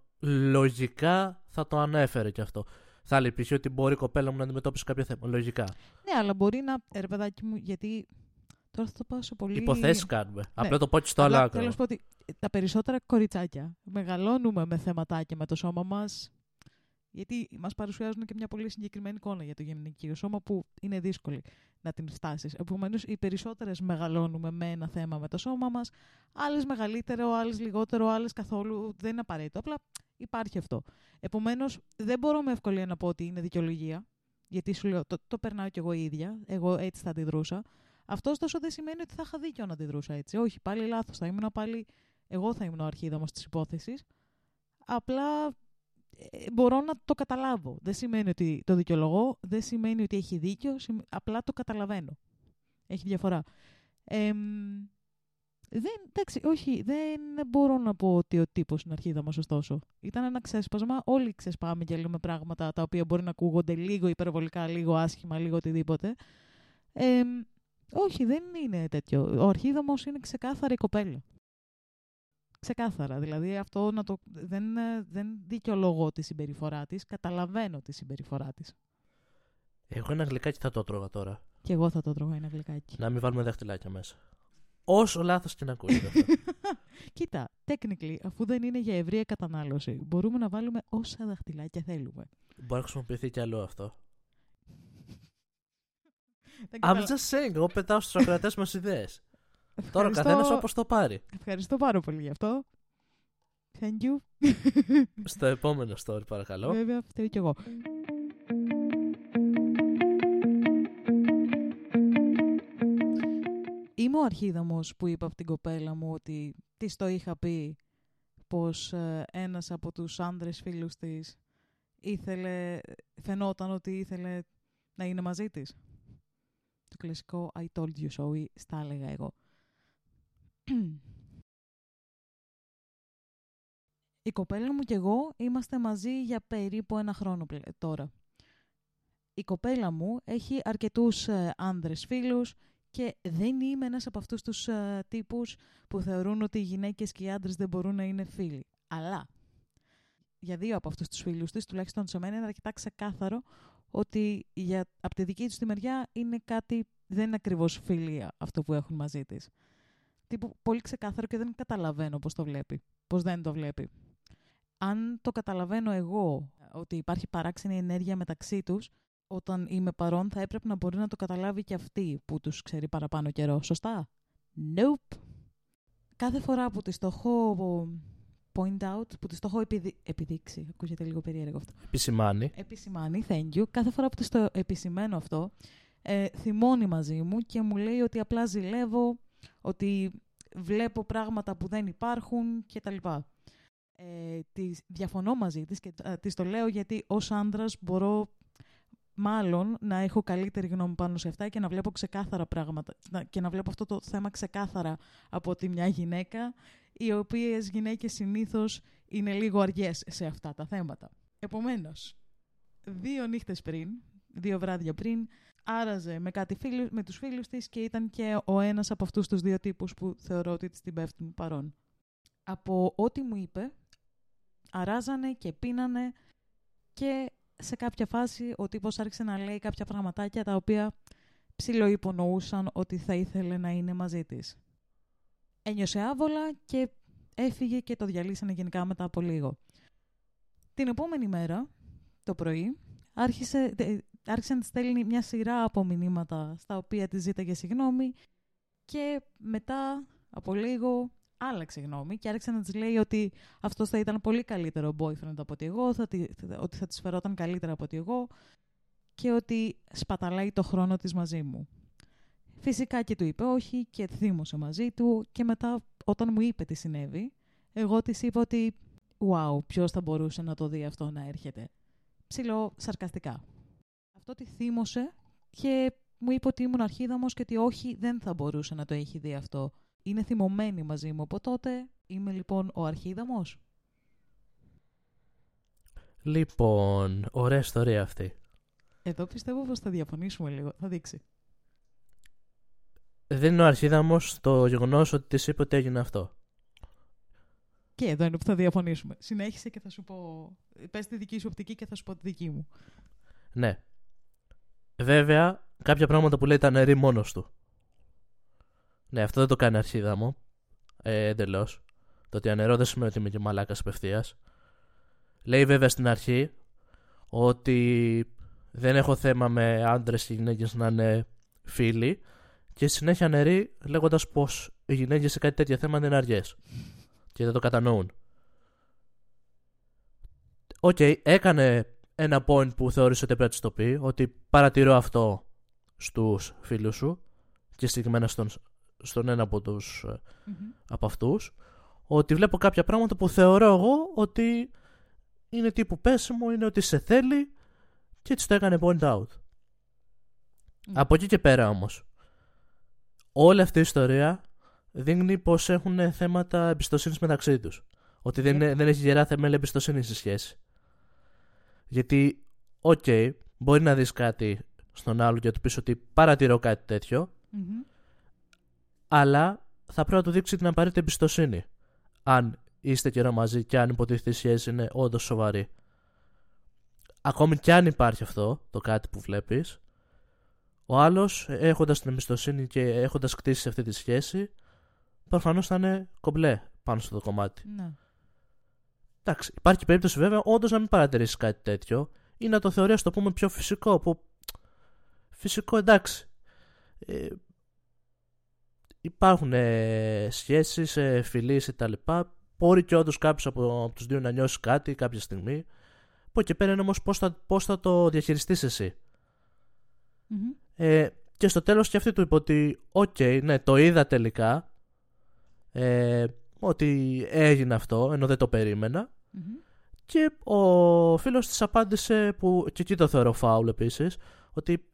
λογικά θα το ανέφερε και αυτό. Θα έλεγε π.χ. ότι μπορεί η κοπέλα μου να αντιμετώπισει κάποιο θέμα. Λογικά. Ναι, αλλά μπορεί να. Ρε παιδάκι μου, γιατί Τώρα θα το πάω σε πολύ. Υποθέσεις κάνουμε. Ναι. Απλά το πω και στο άλλο άκρο. Θέλω να σου πω ότι τα περισσότερα κοριτσάκια μεγαλώνουμε με θέματάκια με το σώμα μας. Γιατί μας παρουσιάζουν και μια πολύ συγκεκριμένη εικόνα για το γυναικείο σώμα που είναι δύσκολη να την φτάσεις. Επομένως, οι περισσότερες μεγαλώνουμε με ένα θέμα με το σώμα μας. Άλλες μεγαλύτερο, άλλες λιγότερο, άλλες καθόλου. Δεν είναι απαραίτητο. Απλά υπάρχει αυτό. Επομένως, δεν μπορώ με ευκολία να πω ότι είναι δικαιολογία. Γιατί σου λέω, το, το περνάω κι εγώ ίδια. Εγώ έτσι θα αντιδρούσα. Αυτός ωστόσο δεν σημαίνει ότι θα είχα δίκιο να αντιδρούσα έτσι. Όχι, πάλι λάθος. Θα ήμουν πάλι. Εγώ θα ήμουν ο αρχίδαμος της υπόθεσης. Απλά ε, μπορώ να το καταλάβω. Δεν σημαίνει ότι το δικαιολογώ, δεν σημαίνει ότι έχει δίκιο, απλά το καταλαβαίνω. Έχει διαφορά. Ε, δεν, εντάξει, όχι, δεν μπορώ να πω ότι ο τύπος είναι αρχίδαμος, ωστόσο. Ήταν ένα ξέσπασμα. Όλοι ξεσπάμε και λέμε πράγματα τα οποία μπορεί να ακούγονται λίγο υπερβολικά, λίγο άσχημα, λίγο οτιδήποτε. Ε, όχι, δεν είναι τέτοιο. Ο αρχίδαμος είναι ξεκάθαρα η κοπέλα. Ξεκάθαρα. Δηλαδή αυτό να το, δεν, δεν δικαιολογώ τη συμπεριφορά της, καταλαβαίνω τη συμπεριφορά της. Εγώ ένα γλυκάκι θα το τρώγα τώρα. Και εγώ θα το τρώγα ένα γλυκάκι. Να μην βάλουμε δαχτυλάκια μέσα. Όσο λάθος και να ακούγεται αυτό. Κοίτα, technically, αφού δεν είναι για ευρεία κατανάλωση, μπορούμε να βάλουμε όσα δαχτυλάκια θέλουμε. Μπορεί να χρησιμοποιηθεί κι άλλο αυτό. I'm just saying, εγώ πετάω στους ακροατές μας ιδέες. Τώρα ο καθένας όπως το πάρει. Ευχαριστώ πάρα πολύ γι' αυτό. Thank you. Στο επόμενο story, παρακαλώ. Βέβαια, φταίω κι εγώ. Είμαι ο αρχίδαμος που είπα από την κοπέλα μου ότι της το είχα πει πως ε, ένας από τους άνδρες φίλους της ήθελε, φαινόταν ότι ήθελε να είναι μαζί της. Το κλασικό I told you so, ή στα έλεγα εγώ. Η κοπέλα μου και εγώ είμαστε μαζί για περίπου ένα χρόνο πλε- τώρα. Η κοπέλα μου έχει αρκετούς ε, άνδρες φίλους και δεν είμαι ένας από αυτούς τους ε, τύπους που θεωρούν ότι οι γυναίκες και οι άντρες δεν μπορούν να είναι φίλοι. Αλλά για δύο από αυτούς τους φίλους της, τουλάχιστον σε μένα, είναι αρκετά ξεκάθαρο ότι για, από τη δική τους τη μεριά είναι κάτι, δεν είναι ακριβώς φιλία αυτό που έχουν μαζί της. Τύπου πολύ ξεκάθαρο και δεν καταλαβαίνω πώς το βλέπει, πώς δεν το βλέπει. Αν το καταλαβαίνω εγώ ότι υπάρχει παράξενη ενέργεια μεταξύ τους, όταν είμαι παρόν θα έπρεπε να μπορεί να το καταλάβει και αυτή που τους ξέρει παραπάνω καιρό. Σωστά; Nope. Κάθε φορά που της το έχω point out, που της το έχω επιδει... επιδείξει, ακούγεται λίγο περίεργο αυτό, Επισημάνει. επισημάνει, thank you, κάθε φορά που της το επισημαίνω αυτό, ε, θυμώνει μαζί μου και μου λέει ότι απλά ζηλεύω, ότι βλέπω πράγματα που δεν υπάρχουν κτλ. Ε, της, διαφωνώ μαζί της και ε, της το λέω γιατί ως άντρας μπορώ μάλλον να έχω καλύτερη γνώμη πάνω σε αυτά και να βλέπω ξεκάθαρα πράγματα να- και να βλέπω αυτό το θέμα ξεκάθαρα από τη μια γυναίκα οι οποίες γυναίκες συνήθως είναι λίγο αργές σε αυτά τα θέματα. Επομένως, δύο νύχτες πριν, δύο βράδια πριν, άραζε με, κάτι φίλους, με τους φίλους της και ήταν και ο ένας από αυτούς τους δύο τύπους που θεωρώ ότι της την πέφτουν παρόν. Από ό,τι μου είπε, αράζανε και πίνανε και σε κάποια φάση ο τύπος άρχισε να λέει κάποια πραγματάκια τα οποία ψιλοϊπονοούσαν ότι θα ήθελε να είναι μαζί της. Ένιωσε άβολα και έφυγε και το διαλύσανε γενικά μετά από λίγο. Την επόμενη μέρα, το πρωί, άρχισε, τε- άρχισε να της στέλνει μια σειρά από μηνύματα στα οποία της ζήταγε συγγνώμη και μετά από λίγο άλλαξε γνώμη και άρχισε να της λέει ότι αυτός θα ήταν πολύ καλύτερο boyfriend από ότι εγώ, θα, τη- ότι θα της φερόταν καλύτερα από ότι εγώ και ότι σπαταλάει το χρόνο της μαζί μου. Φυσικά και του είπε όχι και θύμωσε μαζί του και μετά όταν μου είπε τι συνέβη, εγώ της είπα ότι «Wow, ποιος θα μπορούσε να το δει αυτό να έρχεται». Ψηλό σαρκαστικά. Αυτό τη θύμωσε και μου είπε ότι ήμουν αρχίδαμος και ότι όχι, δεν θα μπορούσε να το έχει δει αυτό. Είναι θυμωμένη μαζί μου από τότε. Είμαι λοιπόν ο αρχίδαμος. Λοιπόν, ωραία ιστορία αυτή. Εδώ πιστεύω πως θα διαφωνήσουμε λίγο. Θα δείξει. Δεν είναι ο αρχίδαμος το γεγονός ότι της είπε ότι έγινε αυτό. Και εδώ είναι που θα διαφωνήσουμε. Συνέχισε και θα σου πω. Πες τη δική σου οπτική και θα σου πω τη δική μου. Ναι. Βέβαια, κάποια πράγματα που λέει ήταν νερή μόνος του. Ναι, αυτό δεν το κάνει αρχίδαμο. Ε, Εντελώς. Το ότι αναιρώ δεν σημαίνει ότι είμαι και μαλάκας απευθείας. Λέει βέβαια στην αρχή ότι δεν έχω θέμα με άντρες και γυναίκες να είναι φίλοι και συνέχεια αναιρεί λέγοντας πως οι γυναίκες σε κάτι τέτοια θέμα δεν είναι αργές. Και δεν το κατανοούν. Οκ, έκανε ένα point που θεώρησε ότι πρέπει να της το πει, ότι παρατηρώ αυτό στους φίλους σου και συγκεκριμένα στον, στον ένα από, τους, ε, από αυτούς, ότι βλέπω κάποια πράγματα που θεωρώ εγώ ότι είναι τύπου πέσιμο, είναι ότι σε θέλει και έτσι το έκανε point out. Από εκεί και πέρα όμως, όλη αυτή η ιστορία δείχνει πως έχουν θέματα εμπιστοσύνης μεταξύ τους. Ότι δεν, Yep. είναι- δεν έχει γερά θεμέλια εμπιστοσύνης στη σχέση. Γιατί, οκ, μπορεί να δεις κάτι στον άλλο και να του πεις ότι παρατηρώ κάτι τέτοιο, Μμμ. αλλά θα πρέπει να του δείξει την απαραίτητη εμπιστοσύνη. Αν είστε καιρό μαζί και αν υποτίθεται η σχέση είναι όντως σοβαρή. Ακόμη κι αν υπάρχει αυτό, το κάτι που βλέπεις, ο άλλος έχοντας την εμπιστοσύνη και έχοντας κτίσει αυτή τη σχέση, προφανώς θα είναι κομπλέ πάνω στο το κομμάτι. Ναι. Εντάξει, υπάρχει περίπτωση βέβαια όντως να μην παρατηρήσεις κάτι τέτοιο ή να το θεωρείς, ας το πούμε, πιο φυσικό. Που... Φυσικό, εντάξει. Ε, υπάρχουν ε, σχέσεις, ε, φιλίες ή τα λοιπά μπορεί και όντως κάποιος από, από τους δύο να νιώσει κάτι κάποια στιγμή. Από εκεί πέρα είναι όμως πώς θα, πώς θα το διαχειριστείς εσύ. Μμμ. Ε, και στο τέλος και αυτή του είπε ότι οκ, ναι, το είδα τελικά ε, ότι έγινε αυτό ενώ δεν το περίμενα Μμμ. και ο φίλος της απάντησε που και εκεί το θεωρώ φάουλ επίσης ότι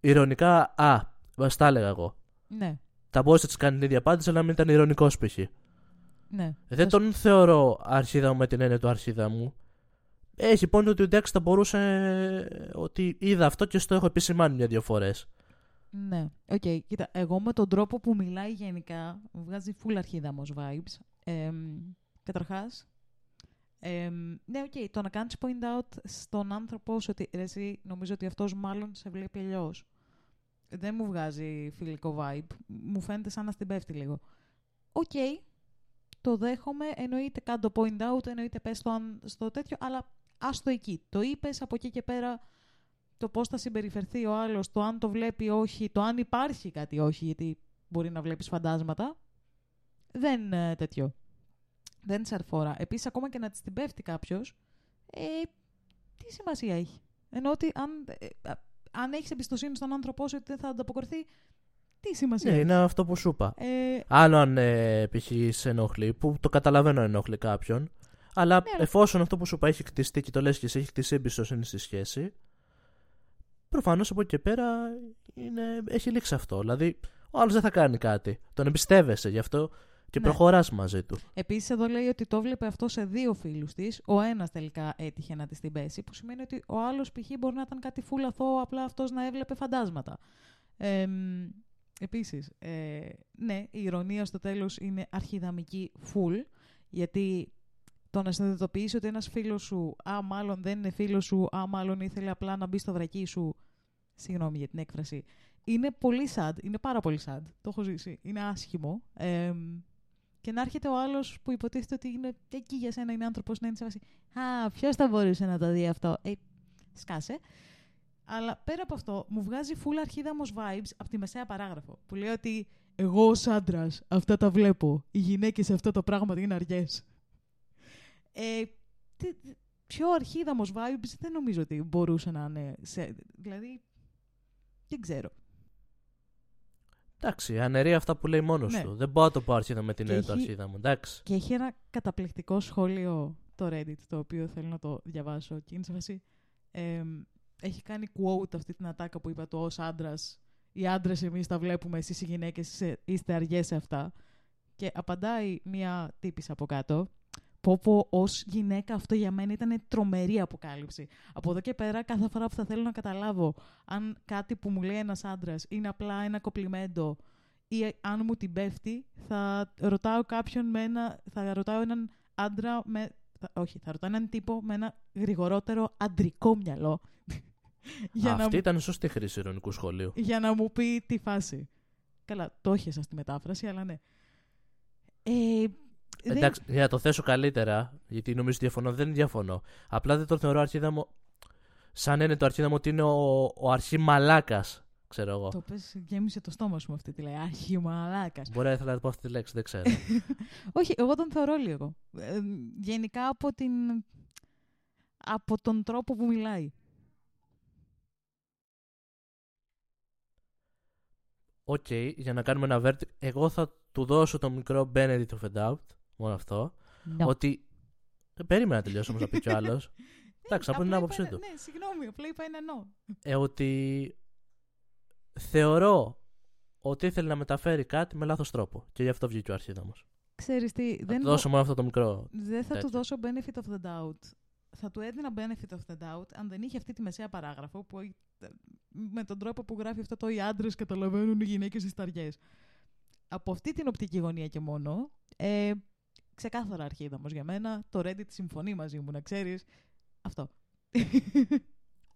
ηρωνικά α, μας τα έλεγα εγώ Ναι, θα μπορούσε να της κάνει την ίδια απάντηση αλλά να μην ήταν ηρωνικός π.χ. ναι. Δεν τον θεωρώ αρχίδα μου με την έννοια του αρχίδα μου. Έχει πόντι ότι εντάξει θα μπορούσε ε, ότι είδα αυτό και στο έχω επισημάνει μια-δυο φορές. Ναι, οκ. Κοίτα, εγώ με τον τρόπο που μιλάει γενικά μου βγάζει full αρχίδαμος vibes. Ε, καταρχάς, ε, ναι, οκ, το να κάνεις point out στον άνθρωπο σου ότι ρε, εσύ νομίζω ότι αυτός μάλλον σε βλέπει αλλιώς. Δεν μου βγάζει φιλικό vibe. Μου φαίνεται σαν να στην πέφτει λίγο. Οκ, το δέχομαι, εννοείται κάν' το point out, εννοείται πες το αν- στο τέτοιο, αλλά άστο εκεί. Το είπες, από εκεί και πέρα το πώς θα συμπεριφερθεί ο άλλος, το αν το βλέπει όχι, το αν υπάρχει κάτι όχι, γιατί μπορεί να βλέπεις φαντάσματα, δεν ε, τέτοιο. Δεν σε αρφόρα. Επίσης, ακόμα και να της την πέφτει κάποιος, ε, τι σημασία έχει. Ενώ ότι αν, ε, α- αν έχεις εμπιστοσύνη στον άνθρωπό σου ότι δεν θα ανταποκριθεί, τι σημασία Ναι, έχει. είναι αυτό που σου είπα. Ε, Άλλο αν ε, π.χ. σε ενοχλεί, που το καταλαβαίνω ενοχλεί κάποιον. Αλλά Ναι, αλλά- εφόσον αυτό που σου είπα έχει χτιστεί και το λες και εσύ, έχει χτιστεί εμπιστοσύνη στη σχέση, προφανώς από εκεί και πέρα είναι, έχει λήξει αυτό. Δηλαδή, ο άλλος δεν θα κάνει κάτι. Τον εμπιστεύεσαι γι' αυτό και Ναι. προχωράς μαζί του. Επίσης, εδώ λέει ότι το βλέπει αυτό σε δύο φίλους της. Ο ένας τελικά έτυχε να της την πέσει, που σημαίνει ότι ο άλλος π.χ. μπορεί να ήταν κάτι φούλα αθώο, απλά αυτός να έβλεπε φαντάσματα. Ε, Επίσης, ε, ναι, η ηρωνία στο τέλος είναι αρχιδαμική full, γιατί το να συνειδητοποιήσει ότι ένας φίλος σου, α, μάλλον δεν είναι φίλος σου, α, μάλλον ήθελε απλά να μπει στο βρακί σου. Συγγνώμη για την έκφραση. Είναι πολύ sad, είναι πάρα πολύ sad. Το έχω ζήσει. Είναι άσχημο. Ε, και να έρχεται ο άλλος που υποτίθεται ότι είναι εκεί για σένα, είναι άνθρωπος, να είναι σε βάση. Α, ποιος θα μπορούσε να το δει αυτό; Ε, σκάσε. Αλλά πέρα από αυτό, μου βγάζει full αρχίδαμος vibes από τη μεσαία παράγραφο. Που λέει ότι εγώ ως άντρας αυτά τα βλέπω. Οι γυναίκες σε αυτό το πράγμα είναι αργές. Ε, τι- πιο αρχίδαμος vibes δεν νομίζω ότι μπορούσε να είναι. Σε, δηλαδή. Δεν ξέρω. Εντάξει, αναιρεί αυτά που λέει μόνος Ναι. του. Δεν μπορώ να το πω αρχίδα με την Και έννοια του έχει- αρχίδα μου. Εντάξει. Και έχει ένα καταπληκτικό σχόλιο το Reddit, το οποίο θέλω να το διαβάσω. Και είναι σε φάση, εμ, έχει κάνει quote αυτή την ατάκα που είπα το ως άντρας. Οι άντρες εμείς τα βλέπουμε, εσείς οι γυναίκες είστε αργές σε αυτά. Και απαντάει μία τύπης από κάτω. Πω πω ως γυναίκα αυτό για μένα ήταν τρομερή αποκάλυψη. Από εδώ και πέρα κάθε φορά που θα θέλω να καταλάβω αν κάτι που μου λέει ένας άντρας είναι απλά ένα κοπλιμέντο ή αν μου την πέφτει, θα ρωτάω κάποιον με ένα. Θα ρωτάω έναν άντρα με. θα- όχι, θα ρωτάω έναν τύπο με ένα γρηγορότερο αντρικό μυαλό. για, να, Αυτή μου- ήταν σωστή χρήση ειρωνικού σχολείου. για να μου πει τη φάση. Καλά, το έχασα στη μετάφραση, αλλά ναι. Ε, δεν- Εντάξει, για να το θέσω καλύτερα, γιατί νομίζω ότι διαφωνώ, δεν διαφωνώ. Απλά δεν τον θεωρώ αρχίδα μου. Σαν είναι το αρχίδα μου ότι είναι ο, ο αρχή μαλάκα, ξέρω εγώ. Το πες, γέμισε το στόμα σου με αυτή τη λέει. Αρχιμαλάκας. Μπορεί να ήθελα να πω αυτή τη λέξη, δεν ξέρω. Όχι, εγώ τον θεωρώ λίγο. Ε, γενικά από την... Από τον τρόπο που μιλάει. Οκ, για να κάνουμε ένα verdict, εγώ θα του δώσω το μικρό benefit of the doubt, μόνο αυτό, No. ότι... Ε, Περίμενα να τελειώσω όμως να πει κι άλλος. Εντάξει, από την Απλά άποψή είπα του. ένα- Ναι, συγγνώμη, απλά είπα ένα no. Ε, ότι θεωρώ ότι ήθελε να μεταφέρει κάτι με λάθος τρόπο. Και γι' αυτό βγήκε ο αρχίδαμος. Ξέρεις τι, Θα δεν, του μπο- δώσω μόνο αυτό το μικρό. δεν θα του τέτοιο. δώσω benefit of the doubt. Θα του έδινα benefit of the doubt αν δεν είχε αυτή τη μεσαία παράγραφο που ε, με τον τρόπο που γράφει αυτό το οι άντρες καταλαβαίνουν οι γυναίκες στις ταριές. Από αυτή την οπτική γωνία και μόνο, ε, ξεκάθαρα αρχίδαμος για μένα. Το Reddit συμφωνεί μαζί μου, να ξέρεις. Αυτό.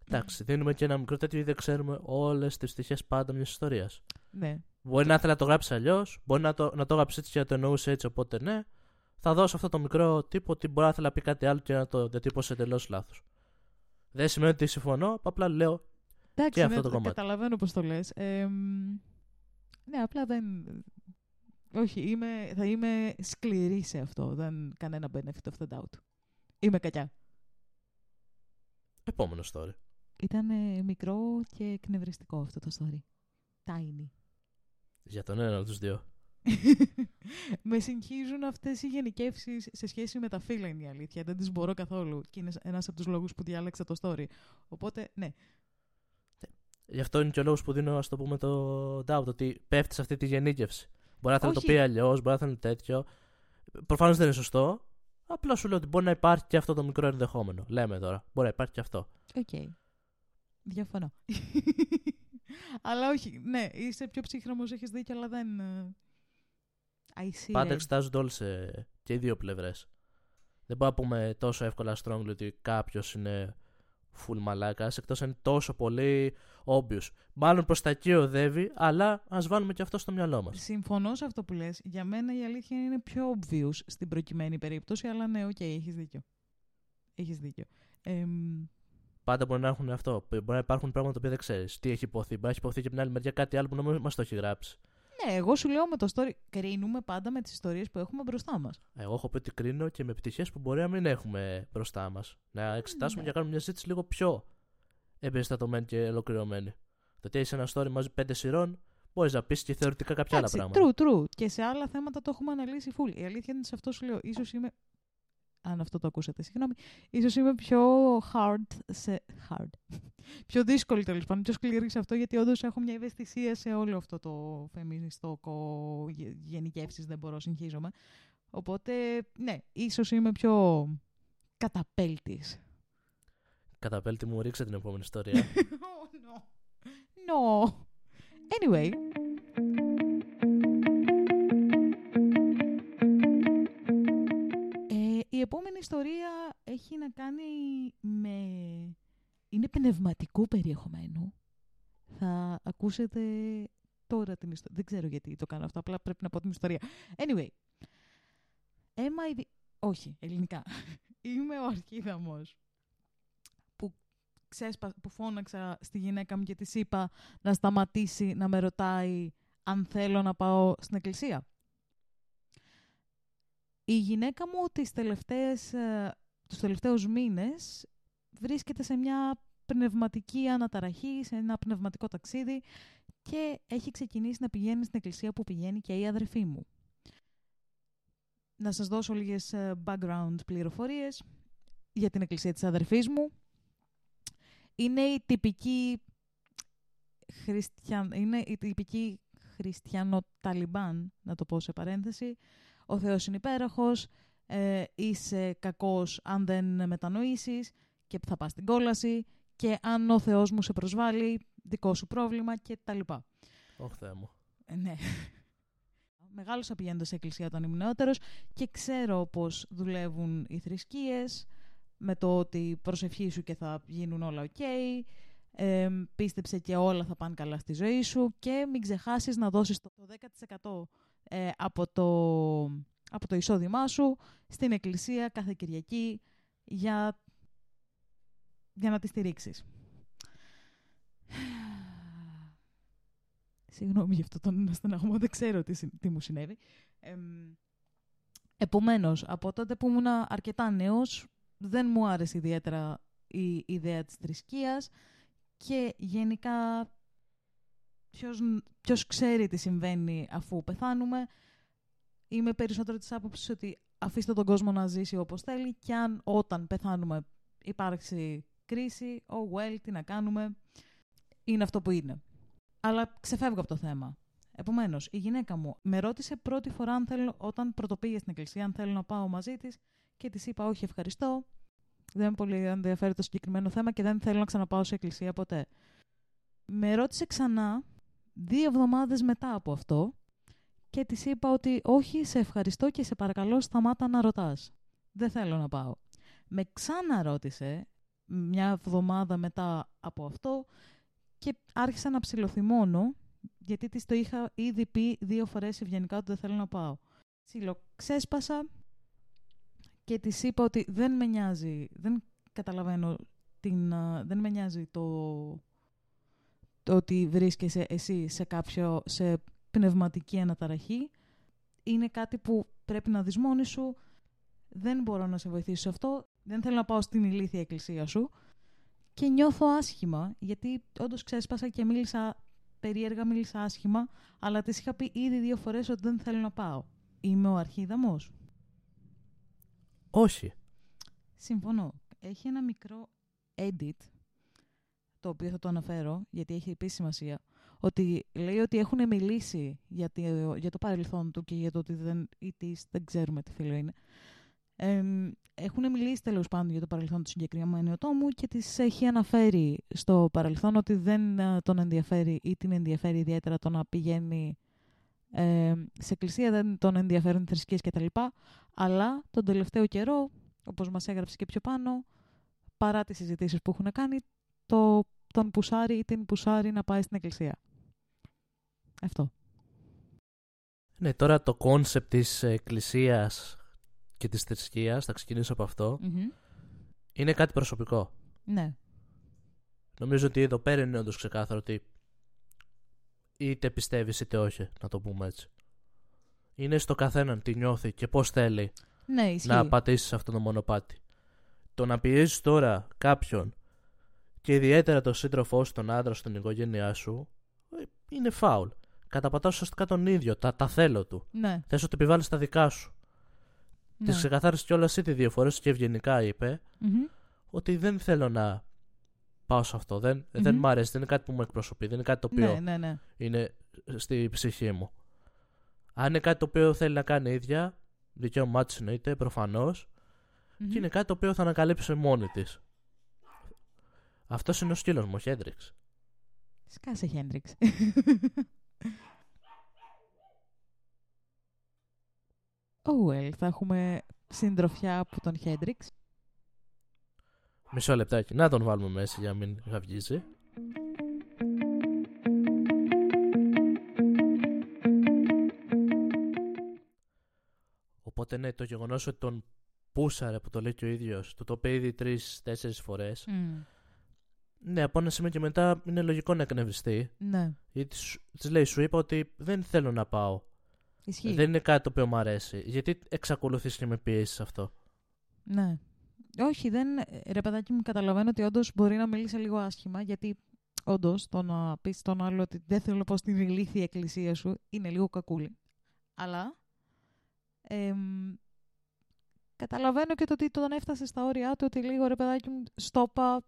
Εντάξει, δίνουμε και ένα μικρό τέτοιο γιατί δεν ξέρουμε όλες τις πτυχέ πάντα μιας ιστορίας. ναι. Μπορεί να ήθελε να το γράψεις αλλιώς, μπορεί να το, να το γράψεις έτσι και να το εννοούσε έτσι, οπότε ναι. Θα δώσω αυτό το μικρό τύπο ότι μπορεί να ήθελε να πει κάτι άλλο και να το διατύπωσε εντελώς λάθος. Δεν σημαίνει ότι συμφωνώ, απλά λέω. Εντάξει, Και αυτό ναι, το κομμάτι. καταλαβαίνω πώς το λες. Ε, μ, ναι, απλά δεν... Όχι, είμαι, θα είμαι σκληρή σε αυτό. Δεν κανένα benefit of the doubt. Είμαι κακιά. Επόμενο story. Ήταν μικρό και εκνευριστικό αυτό το story. Tiny. Για τον ένα από τους δύο. με συγχύζουν αυτές οι γενικεύσεις σε σχέση με τα φύλλα, είναι η αλήθεια. Δεν τις μπορώ καθόλου. Και είναι ένας από τους λόγους που διάλεξα το story. Οπότε, ναι. Γι' αυτό είναι και ο λόγος που δίνω, ας το πούμε, το doubt. Ότι πέφτεις σε αυτή τη γενίκευση. Μπορεί να θέλει να το πει αλλιώς, μπορεί να θέλει τέτοιο. Προφανώς δεν είναι σωστό. Απλά σου λέω ότι μπορεί να υπάρχει και αυτό το μικρό ενδεχόμενο. Λέμε τώρα. Μπορεί να υπάρχει και αυτό. Ok. Okay. Διαφωνώ. αλλά όχι. Ναι, είσαι πιο ψύχραιμο, έχεις δίκιο, αλλά δεν. Ε, Πάντα εξετάζονται όλε και οι δύο πλευρές. Δεν μπορούμε να πούμε τόσο εύκολα strongly ότι κάποιος είναι full μαλάκας, εκτός αν είναι τόσο πολύ obvious. Μάλλον προς τα εκεί οδεύει, αλλά ας βάλουμε και αυτό στο μυαλό μας. Συμφωνώ σε αυτό που λες. Για μένα η αλήθεια είναι πιο obvious στην προκειμένη περίπτωση, αλλά ναι, ok, okay, έχεις δίκιο. Έχεις δίκιο. Ε, Πάντα μπορεί να έχουν αυτό. Μπορεί να υπάρχουν πράγματα που δεν ξέρεις. Τι έχει ειπωθεί. Μπορεί να έχει ειπωθεί και από την άλλη μεριά κάτι άλλο που να μας το έχει γράψει. Ναι, εγώ σου λέω με το story. Κρίνουμε πάντα με τις ιστορίες που έχουμε μπροστά μας. Εγώ έχω πει ότι κρίνω και με πτυχές που μπορεί να μην έχουμε μπροστά μας. Να εξετάσουμε ναι. και να κάνουμε μια συζήτηση λίγο πιο εμπεριστατωμένη και ολοκληρωμένη. Το ότι έχει ένα story μαζί πέντε σειρών, μπορείς να πεις και θεωρητικά κάποια άλλα πράγματα. True, true. Και σε άλλα θέματα το έχουμε αναλύσει full. Η αλήθεια είναι σε αυτό σου λέω. σω είμαι αν αυτό το ακούσατε, συγγνώμη, ίσως είμαι πιο hard σε... hard. πιο δύσκολη τέλος πάντων, πιο σκληρή σε αυτό, γιατί όντως έχω μια ευαισθησία σε όλο αυτό το φεμινιστικό γενικεύσεις, δεν μπορώ, συγχύζομαι. Οπότε, ναι, ίσως είμαι πιο καταπέλτης. Καταπέλτη μου, ρίξε την επόμενη ιστορία. oh, no. No. Anyway, ιστορία έχει να κάνει με... Είναι πνευματικού περιεχομένου. Θα ακούσετε τώρα την ιστορία. Δεν ξέρω γιατί το κάνω αυτό, απλά πρέπει να πω την ιστορία. Anyway. Έμα Όχι, ελληνικά. Είμαι ο Αρχίδαμος που, ξέσπα... που φώναξα στη γυναίκα μου και της είπα να σταματήσει να με ρωτάει αν θέλω να πάω στην εκκλησία η γυναίκα μου τις τελευταίες, ε, τους τελευταίους μήνες βρίσκεται σε μια πνευματική αναταραχή, σε ένα πνευματικό ταξίδι και έχει ξεκινήσει να πηγαίνει στην εκκλησία που πηγαίνει και η αδερφή μου. Να σας δώσω λίγες ε, background πληροφορίες για την εκκλησία της αδερφής μου. Είναι η τυπική χριστιαν... είναι η τυπική χριστιανοταλιμπάν, να το πω σε παρένθεση, ο Θεός είναι υπέροχος, ε, είσαι κακός αν δεν μετανοήσεις και θα πας στην κόλαση και αν ο Θεός μου σε προσβάλλει, δικό σου πρόβλημα και τα λοιπά. Όχι Θεέ μου. Ε, ναι. Μεγάλωσα πηγαίνοντας σε εκκλησία όταν ήμουν νεότερος και ξέρω πώς δουλεύουν οι θρησκείες με το ότι προσευχή σου και θα γίνουν όλα οκ, ε, πίστεψε και όλα θα πάνε καλά στη ζωή σου και μην ξεχάσεις να δώσεις το 10% ε, από, το, από το εισόδημά σου στην εκκλησία κάθε Κυριακή για, για να τη στηρίξεις. Συγγνώμη για αυτό τον στεναγμό, δεν ξέρω τι, τι μου συνέβη. Ε, επομένως, από τότε που ήμουν αρκετά νέος, δεν μου άρεσε ιδιαίτερα η ιδέα της θρησκείας και γενικά ποιος, ποιος ξέρει τι συμβαίνει αφού πεθάνουμε. Είμαι περισσότερο της άποψης ότι αφήστε τον κόσμο να ζήσει όπως θέλει και αν όταν πεθάνουμε υπάρξει κρίση, oh well, τι να κάνουμε, είναι αυτό που είναι. Αλλά ξεφεύγω από το θέμα. Επομένως, η γυναίκα μου με ρώτησε πρώτη φορά αν θέλω, όταν πρωτοπήγε στην εκκλησία, αν θέλω να πάω μαζί της και της είπα: Όχι, ευχαριστώ. Δεν με πολύ ενδιαφέρει το συγκεκριμένο θέμα και δεν θέλω να ξαναπάω σε εκκλησία ποτέ. Με ρώτησε ξανά δύο εβδομάδες μετά από αυτό και της είπα ότι όχι, σε ευχαριστώ και σε παρακαλώ σταμάτα να ρωτάς. Δεν θέλω να πάω. Με ξαναρώτησε μια εβδομάδα μετά από αυτό και άρχισα να ψιλοθυμώνω γιατί της το είχα ήδη πει δύο φορές ευγενικά ότι δεν θέλω να πάω. Ψιλοξέσπασα και της είπα ότι δεν με νοιάζει, δεν καταλαβαίνω, την, δεν με νοιάζει το το ότι βρίσκεσαι εσύ σε κάποιο, σε πνευματική αναταραχή. είναι κάτι που πρέπει να δεις μόνη σου. Δεν μπορώ να σε βοηθήσω σε αυτό. Δεν θέλω να πάω στην ηλίθια εκκλησία σου. Και νιώθω άσχημα, γιατί όντως ξέσπασα και μίλησα περίεργα, μίλησα άσχημα, αλλά τη είχα πει ήδη δύο φορές ότι δεν θέλω να πάω. Είμαι ο αρχίδαμος. Όχι. Συμφωνώ. Έχει ένα μικρό edit, το οποίο θα το αναφέρω, γιατί έχει επίσης σημασία, ότι λέει ότι έχουν μιλήσει για το, για το παρελθόν του και για το ότι δεν, ή της, δεν ξέρουμε τι φίλο είναι. Ε, έχουν μιλήσει τέλος πάντων για το παρελθόν του συγκεκριμένου ατόμου και τη έχει αναφέρει στο παρελθόν ότι δεν ε, τον ενδιαφέρει ή την ενδιαφέρει ιδιαίτερα το να πηγαίνει ε, σε εκκλησία, δεν τον ενδιαφέρουν θρησκείες κτλ. Αλλά τον τελευταίο καιρό, όπως μας έγραψε και πιο πάνω, παρά τις συζητήσεις που έχουν κάνει, το, τον πουσάρει ή την πουσάρει να πάει στην εκκλησία. Αυτό. Ναι, τώρα το concept της εκκλησίας και της θρησκείας, θα ξεκινήσω από αυτό, είναι κάτι προσωπικό. Ναι. Νομίζω ότι εδώ πέρα είναι όντως ξεκάθαρο ότι είτε πιστεύεις είτε όχι, να το πούμε έτσι. Είναι στο καθέναν τι νιώθει και πώς θέλει ναι, να πατήσεις αυτό το μονοπάτι. Το να πιέζεις τώρα κάποιον και ιδιαίτερα τον σύντροφό σου, τον άντρα σου, την οικογένειά σου, ε, είναι φάουλ. Καταπατάς ουσιαστικά τον ίδιο, τα, τα θέλω του. Ναι. Θες ότι επιβάλλεις τα δικά σου. ναι. Τη ξεκαθάρισες κιόλας ήδη δύο φορές και ευγενικά είπε ότι δεν θέλω να πάω σε αυτό. Δεν, δεν μ' αρέσει, δεν είναι κάτι που μου εκπροσωπεί, δεν είναι κάτι το οποίο Ναι, ναι, ναι. είναι στη ψυχή μου. Αν είναι κάτι το οποίο θέλει να κάνει η ίδια, δικαίωμά της εννοείται, προφανώς, και είναι κάτι το οποίο θα ανακαλύψει μόνη της. Αυτός είναι ο σκύλος μου, ο Χέντριξ. Σκάσε, Χέντριξ. Oh well, θα έχουμε συντροφιά από τον Χέντριξ. Μισό λεπτάκι. Να τον βάλουμε μέσα για να μην γαυγίζει. Οπότε ναι, το γεγονός ότι τον πούσαρε που το λέει και ο ίδιος, του το είπε ήδη τρει-τέσσερι φορές. Ναι, από ένα σημείο και μετά είναι λογικό να εκνευριστεί. Ναι, Γιατί της λέει, σου είπα ότι δεν θέλω να πάω. ισχύει. Δεν είναι κάτι το οποίο μου αρέσει. Γιατί εξακολουθείς και με πιέσεις αυτό; Ναι. Όχι, δεν. Ρε παιδάκι μου, καταλαβαίνω ότι όντως μπορεί να μιλήσει λίγο άσχημα, γιατί όντως το να πεις στον άλλο ότι δεν θέλω να πάω στην ηλίθια εκκλησία σου είναι λίγο κακούλι. Αλλά. εμ, καταλαβαίνω και το ότι τον έφτασες στα όρια του ότι λίγο ρε παιδάκι μου, στόπα.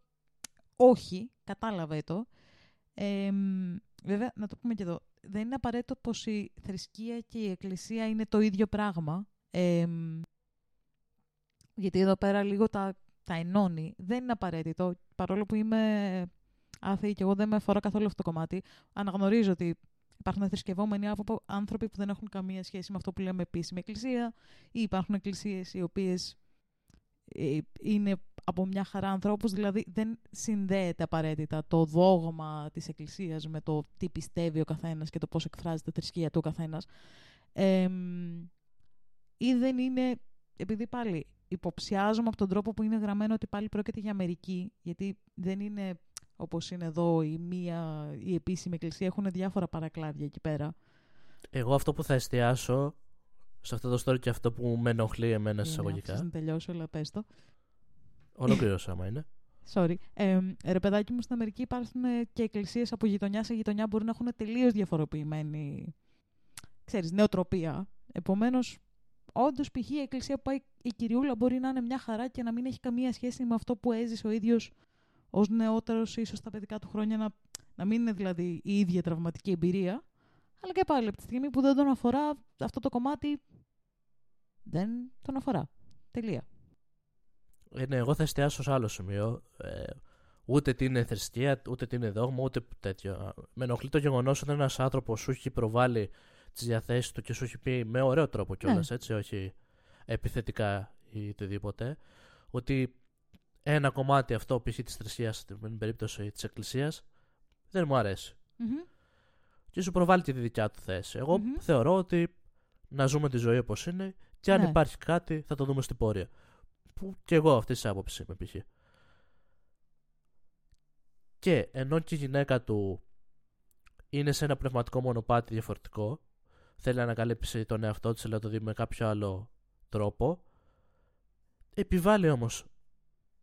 Όχι, κατάλαβε το. Εμ, βέβαια, να το πούμε και εδώ. Δεν είναι απαραίτητο πως η θρησκεία και η εκκλησία είναι το ίδιο πράγμα. Εμ, γιατί εδώ πέρα λίγο τα, τα ενώνει. Δεν είναι απαραίτητο. Παρόλο που είμαι άθεη και εγώ δεν με αφορά καθόλου αυτό το κομμάτι, αναγνωρίζω ότι υπάρχουν θρησκευόμενοι άνθρωπο- άνθρωποι που δεν έχουν καμία σχέση με αυτό που λέμε επίσημη εκκλησία ή υπάρχουν εκκλησίες οι οποίες ε, είναι από μια χαρά ανθρώπους, δηλαδή δεν συνδέεται απαραίτητα το δόγμα της εκκλησίας με το τι πιστεύει ο καθένας και το πώς εκφράζεται η θρησκεία του ο καθένας. Εμ, ή δεν είναι, επειδή πάλι υποψιάζομαι από τον τρόπο που είναι γραμμένο ότι πάλι πρόκειται για Αμερική, γιατί δεν είναι όπως είναι εδώ η μία, η επίσημη εκκλησία, έχουν διάφορα παρακλάδια εκεί πέρα. Εγώ αυτό που θα εστιάσω σε αυτό το story και αυτό που με ενοχλεί εμένα Είναι, άφησες εισαγωγικά. να τελειώσω, αλλά πες το. Ολοκλήρωσα άμα είναι. Sorry. Ε, ρε παιδάκι μου, στην Αμερική υπάρχουν ε, και εκκλησίες από γειτονιά σε γειτονιά μπορεί να έχουν τελείως διαφοροποιημένη ξέρεις, νεοτροπία. Επομένως, όντως π.χ. η εκκλησία που πάει η κυριούλα μπορεί να είναι μια χαρά και να μην έχει καμία σχέση με αυτό που έζησε ο ίδιος ως νεότερος, ίσως στα παιδικά του χρόνια, να, να μην είναι δηλαδή η ίδια τραυματική εμπειρία. Αλλά και πάλι, από τη στιγμή που δεν τον αφορά αυτό το κομμάτι, δεν τον αφορά. Τελεία. Ε, ναι, εγώ θα εστιάσω σε άλλο σημείο. Ε, ούτε τι είναι θρησκεία, ούτε τι είναι δόγμα, ούτε τέτοιο. Με ενοχλεί το γεγονός ότι ένας άνθρωπος σου έχει προβάλει τις διαθέσεις του και σου έχει πει με ωραίο τρόπο κιόλας, Ναι. έτσι, όχι επιθετικά ή οτιδήποτε, ότι ένα κομμάτι αυτό, π.χ. της θρησκείας, στην περίπτωση της Εκκλησίας, δεν μου αρέσει. Μμμ. Και σου προβάλλει και τη δικιά του θέση. Εγώ Μμμ. θεωρώ ότι να ζούμε τη ζωή όπως είναι και αν Ναι. υπάρχει κάτι θα το δούμε στην πορεία. Που και εγώ αυτή τη άποψη είμαι π.χ. Και ενώ και η γυναίκα του είναι σε ένα πνευματικό μονοπάτι διαφορετικό, θέλει να ανακαλύψει τον εαυτό της, αλλά να το δει με κάποιο άλλο τρόπο. Επιβάλλει όμως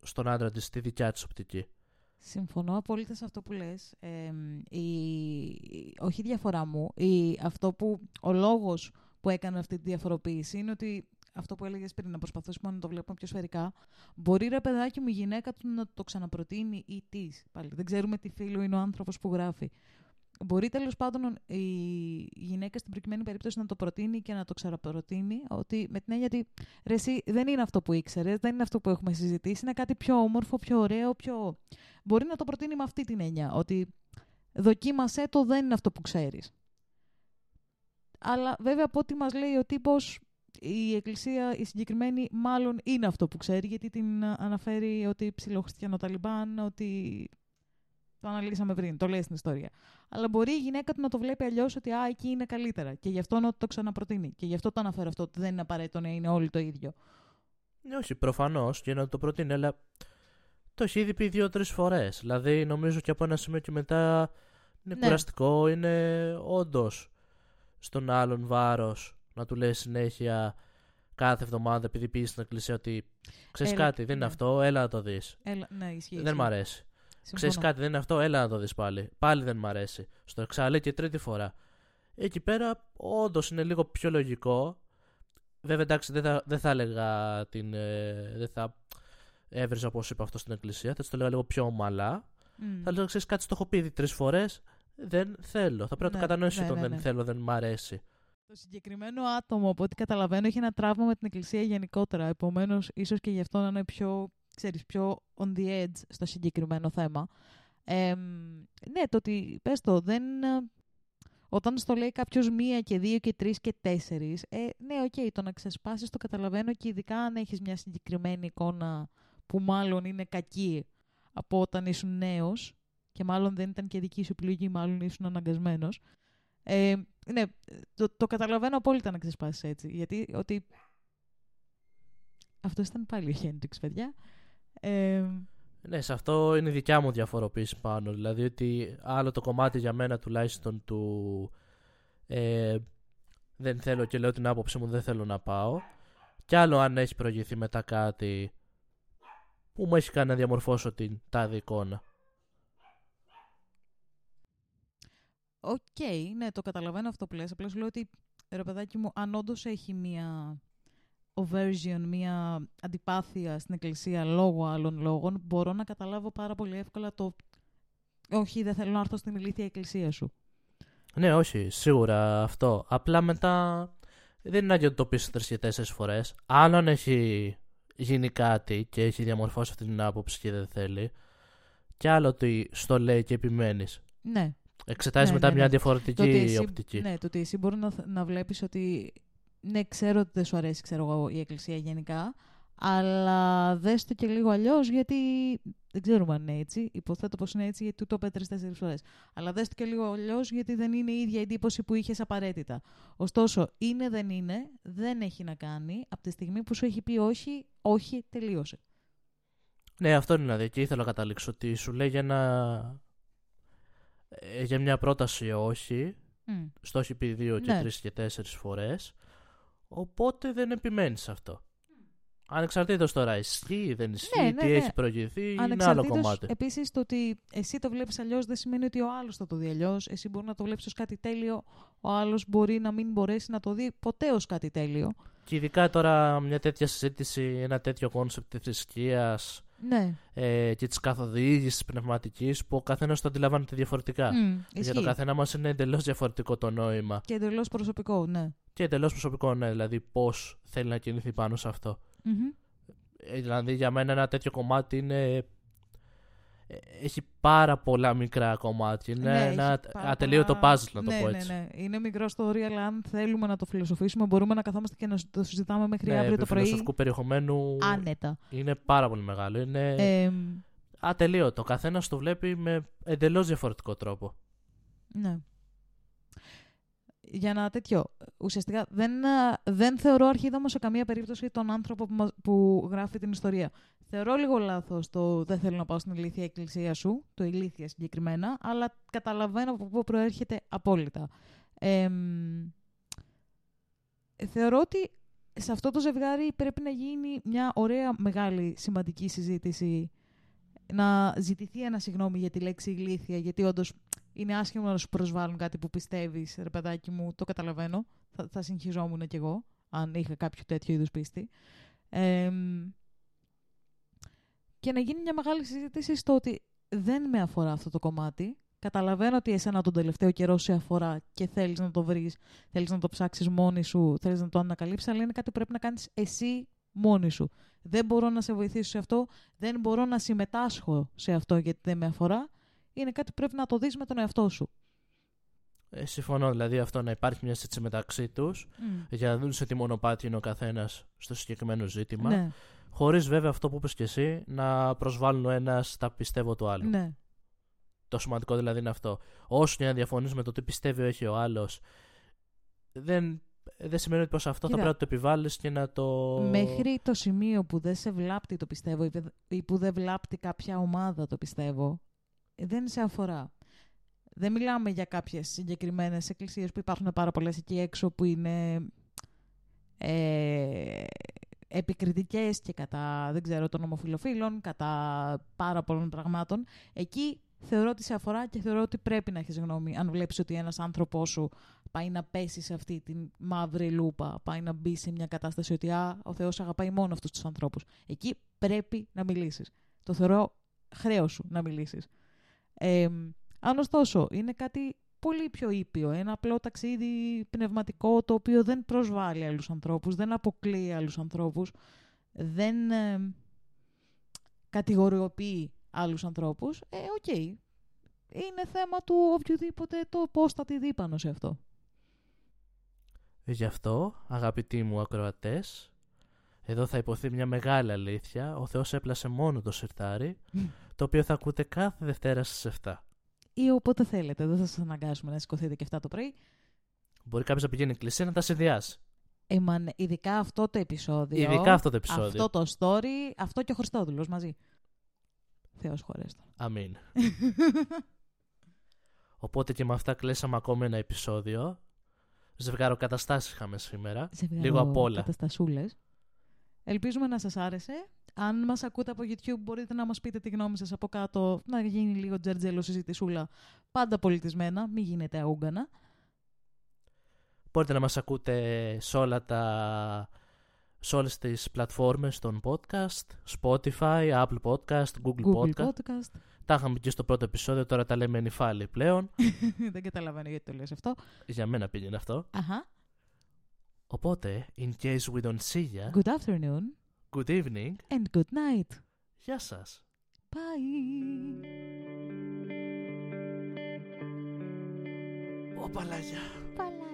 στον άντρα της τη δικιά της οπτική. Συμφωνώ απόλυτα σε αυτό που λες. η, όχι η διαφορά μου. Η, αυτό που, ο λόγος που έκανε αυτή τη διαφοροποίηση είναι ότι αυτό που έλεγες πριν, να προσπαθήσουμε να το βλέπουμε πιο σφαιρικά. Μπορεί ρε παιδάκι μου η γυναίκα του να το ξαναπροτείνει ή της. Πάλι δεν ξέρουμε τι φίλο είναι ο άνθρωπος που γράφει. Μπορεί τέλος πάντων η γυναίκα στην προκειμένη περίπτωση να το προτείνει και να το ξαναπροτείνει, ότι με την έννοια ότι ρε, εσύ, δεν είναι αυτό που ήξερες, δεν είναι αυτό που έχουμε συζητήσει, είναι κάτι πιο όμορφο, πιο ωραίο, πιο. Μπορεί να το προτείνει με αυτή την έννοια, ότι δοκίμασέ το, δεν είναι αυτό που ξέρεις. Αλλά βέβαια από ό,τι μας λέει ο τύπος, η εκκλησία, η συγκεκριμένη, μάλλον είναι αυτό που ξέρει, γιατί την αναφέρει ότι ψιλοχριστιανό Ταλιμπάν, ότι το αναλύσαμε πριν, το λέει στην ιστορία. Αλλά μπορεί η γυναίκα του να το βλέπει αλλιώς ότι α, εκεί είναι καλύτερα. Και γι' αυτό να το ξαναπροτείνει. Και γι' αυτό το αναφέρω αυτό, ότι δεν είναι απαραίτητο να είναι όλοι το ίδιο. Ναι, όχι, προφανώς και να το προτείνει, αλλά το έχει ήδη πει δύο-τρεις φορές. Δηλαδή, νομίζω και από ένα σημείο και μετά είναι ναι. κουραστικό, είναι όντως στον άλλον βάρος να του λέει συνέχεια κάθε εβδομάδα επειδή πει στην εκκλησία ότι ξέρεις κάτι, δεν είναι ναι. αυτό, έλα να το δεις. Ναι, ισχύει. Δεν μ' αρέσει. Ξέρεις κάτι, δεν είναι αυτό, έλα να το δεις πάλι. Πάλι δεν μ' αρέσει. Στο εξάλλου και τρίτη φορά. Εκεί πέρα όντως είναι λίγο πιο λογικό. Βέβαια εντάξει δεν θα, δεν θα έλεγα την. Ε, δεν θα έβριζα όπως είπα αυτό στην εκκλησία. Θα το έλεγα λίγο πιο ομαλά. Mm. Θα έλεγα ξέρεις κάτι, το έχω πει τρεις φορές. Δεν θέλω. Θα πρέπει να το ναι, κατανοήσει ναι, το ναι, δεν θέλω, δεν μ' αρέσει. Το συγκεκριμένο άτομο, από ό,τι καταλαβαίνω, έχει ένα τραύμα με την Εκκλησία γενικότερα. Επομένως, ίσως και γι' αυτό να είναι πιο, ξέρεις, πιο on the edge στο συγκεκριμένο θέμα. Ε, ναι, το ότι πες το, δεν, όταν στο λέει κάποιος μία και δύο και τρεις και τέσσερις, ε, ναι, ok, okay, το να ξεσπάσεις το καταλαβαίνω και ειδικά αν έχεις μια συγκεκριμένη εικόνα που μάλλον είναι κακή από όταν ήσουν νέος και μάλλον δεν ήταν και δική σου επιλογή, μάλλον ήσουν αναγκασμένος. Ε, ναι, το, το καταλαβαίνω απόλυτα να ξεσπάσεις έτσι. Γιατί ότι. Αυτό ήταν πάλι ο Χέντριξ, παιδιά. Ε, ναι, σε αυτό είναι η δικιά μου διαφοροποίηση πάνω. Δηλαδή ότι άλλο το κομμάτι για μένα τουλάχιστον του ε, δεν θέλω και λέω την άποψή μου δεν θέλω να πάω. Κι άλλο αν έχει προηγηθεί μετά κάτι που μου έχει κάνει να διαμορφώσω την τάδε εικόνα. Ok, okay, ναι, το καταλαβαίνω αυτό που λες. Απλά σου λέω ότι, ρε παιδάκι μου, αν όντως έχει μία aversion, μία αντιπάθεια στην εκκλησία λόγω άλλων λόγων, μπορώ να καταλάβω πάρα πολύ εύκολα το «Όχι, δεν θέλω να έρθω στην ηλίθια εκκλησία σου». Ναι, όχι, σίγουρα αυτό. Απλά μετά δεν είναι να το πεις τρεις και τέσσερις φορές. αν έχει γίνει κάτι και έχει διαμορφώσει αυτή την άποψη και δεν θέλει, και άλλο ότι στο λέει και επιμένεις. Ναι. Εξετάζεις ναι, μετά ναι, μια ναι. διαφορετική εσύ, οπτική. Ναι, το ότι εσύ μπορεί να, να βλέπεις ότι. Ναι, ξέρω ότι δεν σου αρέσει ξέρω εγώ, η Εκκλησία γενικά, αλλά δες το και λίγο αλλιώς γιατί. Δεν ξέρουμε αν είναι έτσι. Υποθέτω πως είναι έτσι γιατί το είπε τρει-τέσσερι φορές. Αλλά δες το και λίγο αλλιώς γιατί δεν είναι η ίδια εντύπωση που είχες απαραίτητα. Ωστόσο, είναι δεν είναι, δεν έχει να κάνει. Από τη στιγμή που σου έχει πει όχι, όχι, τελείωσε. Ναι, αυτό είναι δηλαδή. Και ήθελα να καταλήξω ότι σου λέει για ένα ε, για μια πρόταση όχι. Mm. Στο έχει πει δύο και ναι. τρεις και τέσσερις φορές. Οπότε δεν επιμένεις σε αυτό. Ανεξαρτήτως τώρα ισχύει ή δεν ισχύει, ναι, ναι, τι ναι. έχει προηγηθεί, είναι άλλο κομμάτι. Επίσης, το ότι εσύ το βλέπεις αλλιώς δεν σημαίνει ότι ο άλλος θα το δει αλλιώς. Εσύ μπορεί να το βλέπεις ως κάτι τέλειο, ο άλλος μπορεί να μην μπορέσει να το δει ποτέ ως κάτι τέλειο. Και ειδικά τώρα μια τέτοια συζήτηση, ένα τέτοιο concept της θρησκείας ναι. ε, και της καθοδήγησης πνευματικής που ο καθένας το αντιλαμβάνεται διαφορετικά. Mm, Για το καθένα μας είναι εντελώς διαφορετικό το νόημα. Και εντελώς προσωπικό, ναι. Και εντελώς προσωπικό, ναι. Δηλαδή, πώς θέλει να κινηθεί πάνω σε αυτό. Mm-hmm. δηλαδή, για μένα ένα τέτοιο κομμάτι είναι ε, έχει πάρα πολλά μικρά κομμάτια. Είναι ναι, ένα ατελείωτο πολλά... puzzle, να το ναι, πω ναι, έτσι. Ναι, ναι. Είναι μικρό στο αλλά αν θέλουμε να το φιλοσοφήσουμε, μπορούμε να καθόμαστε και να το συζητάμε μέχρι ναι, αύριο το πρωί. φιλοσοφικού περιεχομένου άνετα. είναι πάρα πολύ μεγάλο. Είναι ε, ατελείωτο. Ο καθένας το βλέπει με εντελώς διαφορετικό τρόπο. Ναι για να τέτοιο. Ουσιαστικά δεν, δεν θεωρώ αρχίδαμο σε καμία περίπτωση τον άνθρωπο που, που γράφει την ιστορία. Θεωρώ λίγο λάθος το δεν θέλω να πάω στην ηλίθια εκκλησία σου, το ηλίθια συγκεκριμένα, αλλά καταλαβαίνω από πού προέρχεται απόλυτα. Ε, θεωρώ ότι σε αυτό το ζευγάρι πρέπει να γίνει μια ωραία μεγάλη σημαντική συζήτηση να ζητηθεί ένα συγγνώμη για τη λέξη ηλίθεια, γιατί όντως είναι άσχημο να σου προσβάλλουν κάτι που πιστεύεις, ρε παιδάκι μου, το καταλαβαίνω. Θα, θα συγχυζόμουν κι εγώ, αν είχα κάποιο τέτοιο είδους πίστη. και να γίνει μια μεγάλη συζήτηση στο ότι δεν με αφορά αυτό το κομμάτι. Καταλαβαίνω ότι εσένα τον τελευταίο καιρό σε αφορά και θέλεις να το βρεις, θέλεις να το ψάξεις μόνη σου, θέλεις να το ανακαλύψεις, αλλά είναι κάτι που πρέπει να κάνεις εσύ μόνη σου. Δεν μπορώ να σε βοηθήσω σε αυτό, δεν μπορώ να συμμετάσχω σε αυτό γιατί δεν με αφορά. Είναι κάτι που πρέπει να το δεις με τον εαυτό σου. Ε, συμφωνώ δηλαδή αυτό να υπάρχει μιας συζήτηση μεταξύ τους για να δουν σε τι μονοπάτι είναι ο καθένας στο συγκεκριμένο ζήτημα. Ναι. Χωρίς βέβαια αυτό που είπες και εσύ να προσβάλλουν ο ένας τα πιστεύω του άλλου. Ναι. Το σημαντικό δηλαδή είναι αυτό. Όσο και να διαφωνείς με το τι πιστεύει ο έχει ο άλλος, δεν, δεν σημαίνει ότι προ αυτό Κοίτα, θα πρέπει να το επιβάλλεις και να το. Μέχρι το σημείο που δεν σε βλάπτει το πιστεύω ή που δεν βλάπτει κάποια ομάδα το πιστεύω, δεν σε αφορά. Δεν μιλάμε για κάποιες συγκεκριμένες εκκλησίες που υπάρχουν πάρα πολλές εκεί έξω που είναι ε, επικριτικές και κατά, δεν ξέρω, των ομοφιλοφίλων, κατά πάρα πολλών πραγμάτων. Εκεί θεωρώ ότι σε αφορά και θεωρώ ότι πρέπει να έχεις γνώμη αν βλέπεις ότι ένας άνθρωπός σου πάει να πέσει σε αυτή τη μαύρη λούπα, πάει να μπει σε μια κατάσταση ότι α, ο Θεός αγαπάει μόνο αυτούς τους ανθρώπους. Εκεί πρέπει να μιλήσεις. Το θεωρώ χρέος σου να μιλήσεις. Ε, αν ωστόσο είναι κάτι πολύ πιο ήπιο, ένα απλό ταξίδι πνευματικό το οποίο δεν προσβάλλει άλλους ανθρώπους, δεν αποκλείει άλλους ανθρώπους, δεν ε, κατηγοριοποιεί άλλους ανθρώπους, ε, ok. Okay. Είναι θέμα του οποιοδήποτε το πώς θα τη δει πάνω σε αυτό. Γι' αυτό, αγαπητοί μου ακροατές, εδώ θα ειπωθεί μια μεγάλη αλήθεια. Ο Θεός έπλασε μόνο το σιρτάρι, το οποίο θα ακούτε κάθε Δευτέρα στις 7 ή όποτε θέλετε. Δεν θα σας αναγκάσουμε να σηκωθείτε και αυτά το πρωί. Μπορεί κάποιος να πηγαίνει εκκλησία να τα συνδυάσει. Ε, ειδικά αυτό το επεισόδιο. Ειδικά αυτό το επεισόδιο. Αυτό το story, αυτό και ο Χριστόδουλος μαζί. Θεός χωρέστο. Αμήν. Οπότε και με αυτά κλέσαμε ακόμα ένα επεισόδιο. Ζευγάρο καταστάσεις είχαμε σήμερα. Ζευγάρο Λίγο απ' όλα. Καταστασούλες. Ελπίζουμε να σας άρεσε. Αν μας ακούτε από YouTube μπορείτε να μας πείτε τη γνώμη σας από κάτω, να γίνει λίγο τζερτζέλο συζητησούλα, πάντα πολιτισμένα, μην γίνετε αούγκανα. Μπορείτε να μας ακούτε σε όλα τα σε όλες τις πλατφόρμες των podcast, Spotify, Apple Podcast, Google, Google podcast. Τα είχαμε και στο πρώτο επεισόδιο, τώρα τα λέμε νυφάλι πλέον. Δεν καταλαβαίνω γιατί το λες αυτό. Για μένα πήγαινε αυτό. Αχα. Οπότε, in case we don't see ya... Good afternoon. Good evening. And good night. Γεια σας. Bye. Ω, παλάγια. Παλάγια.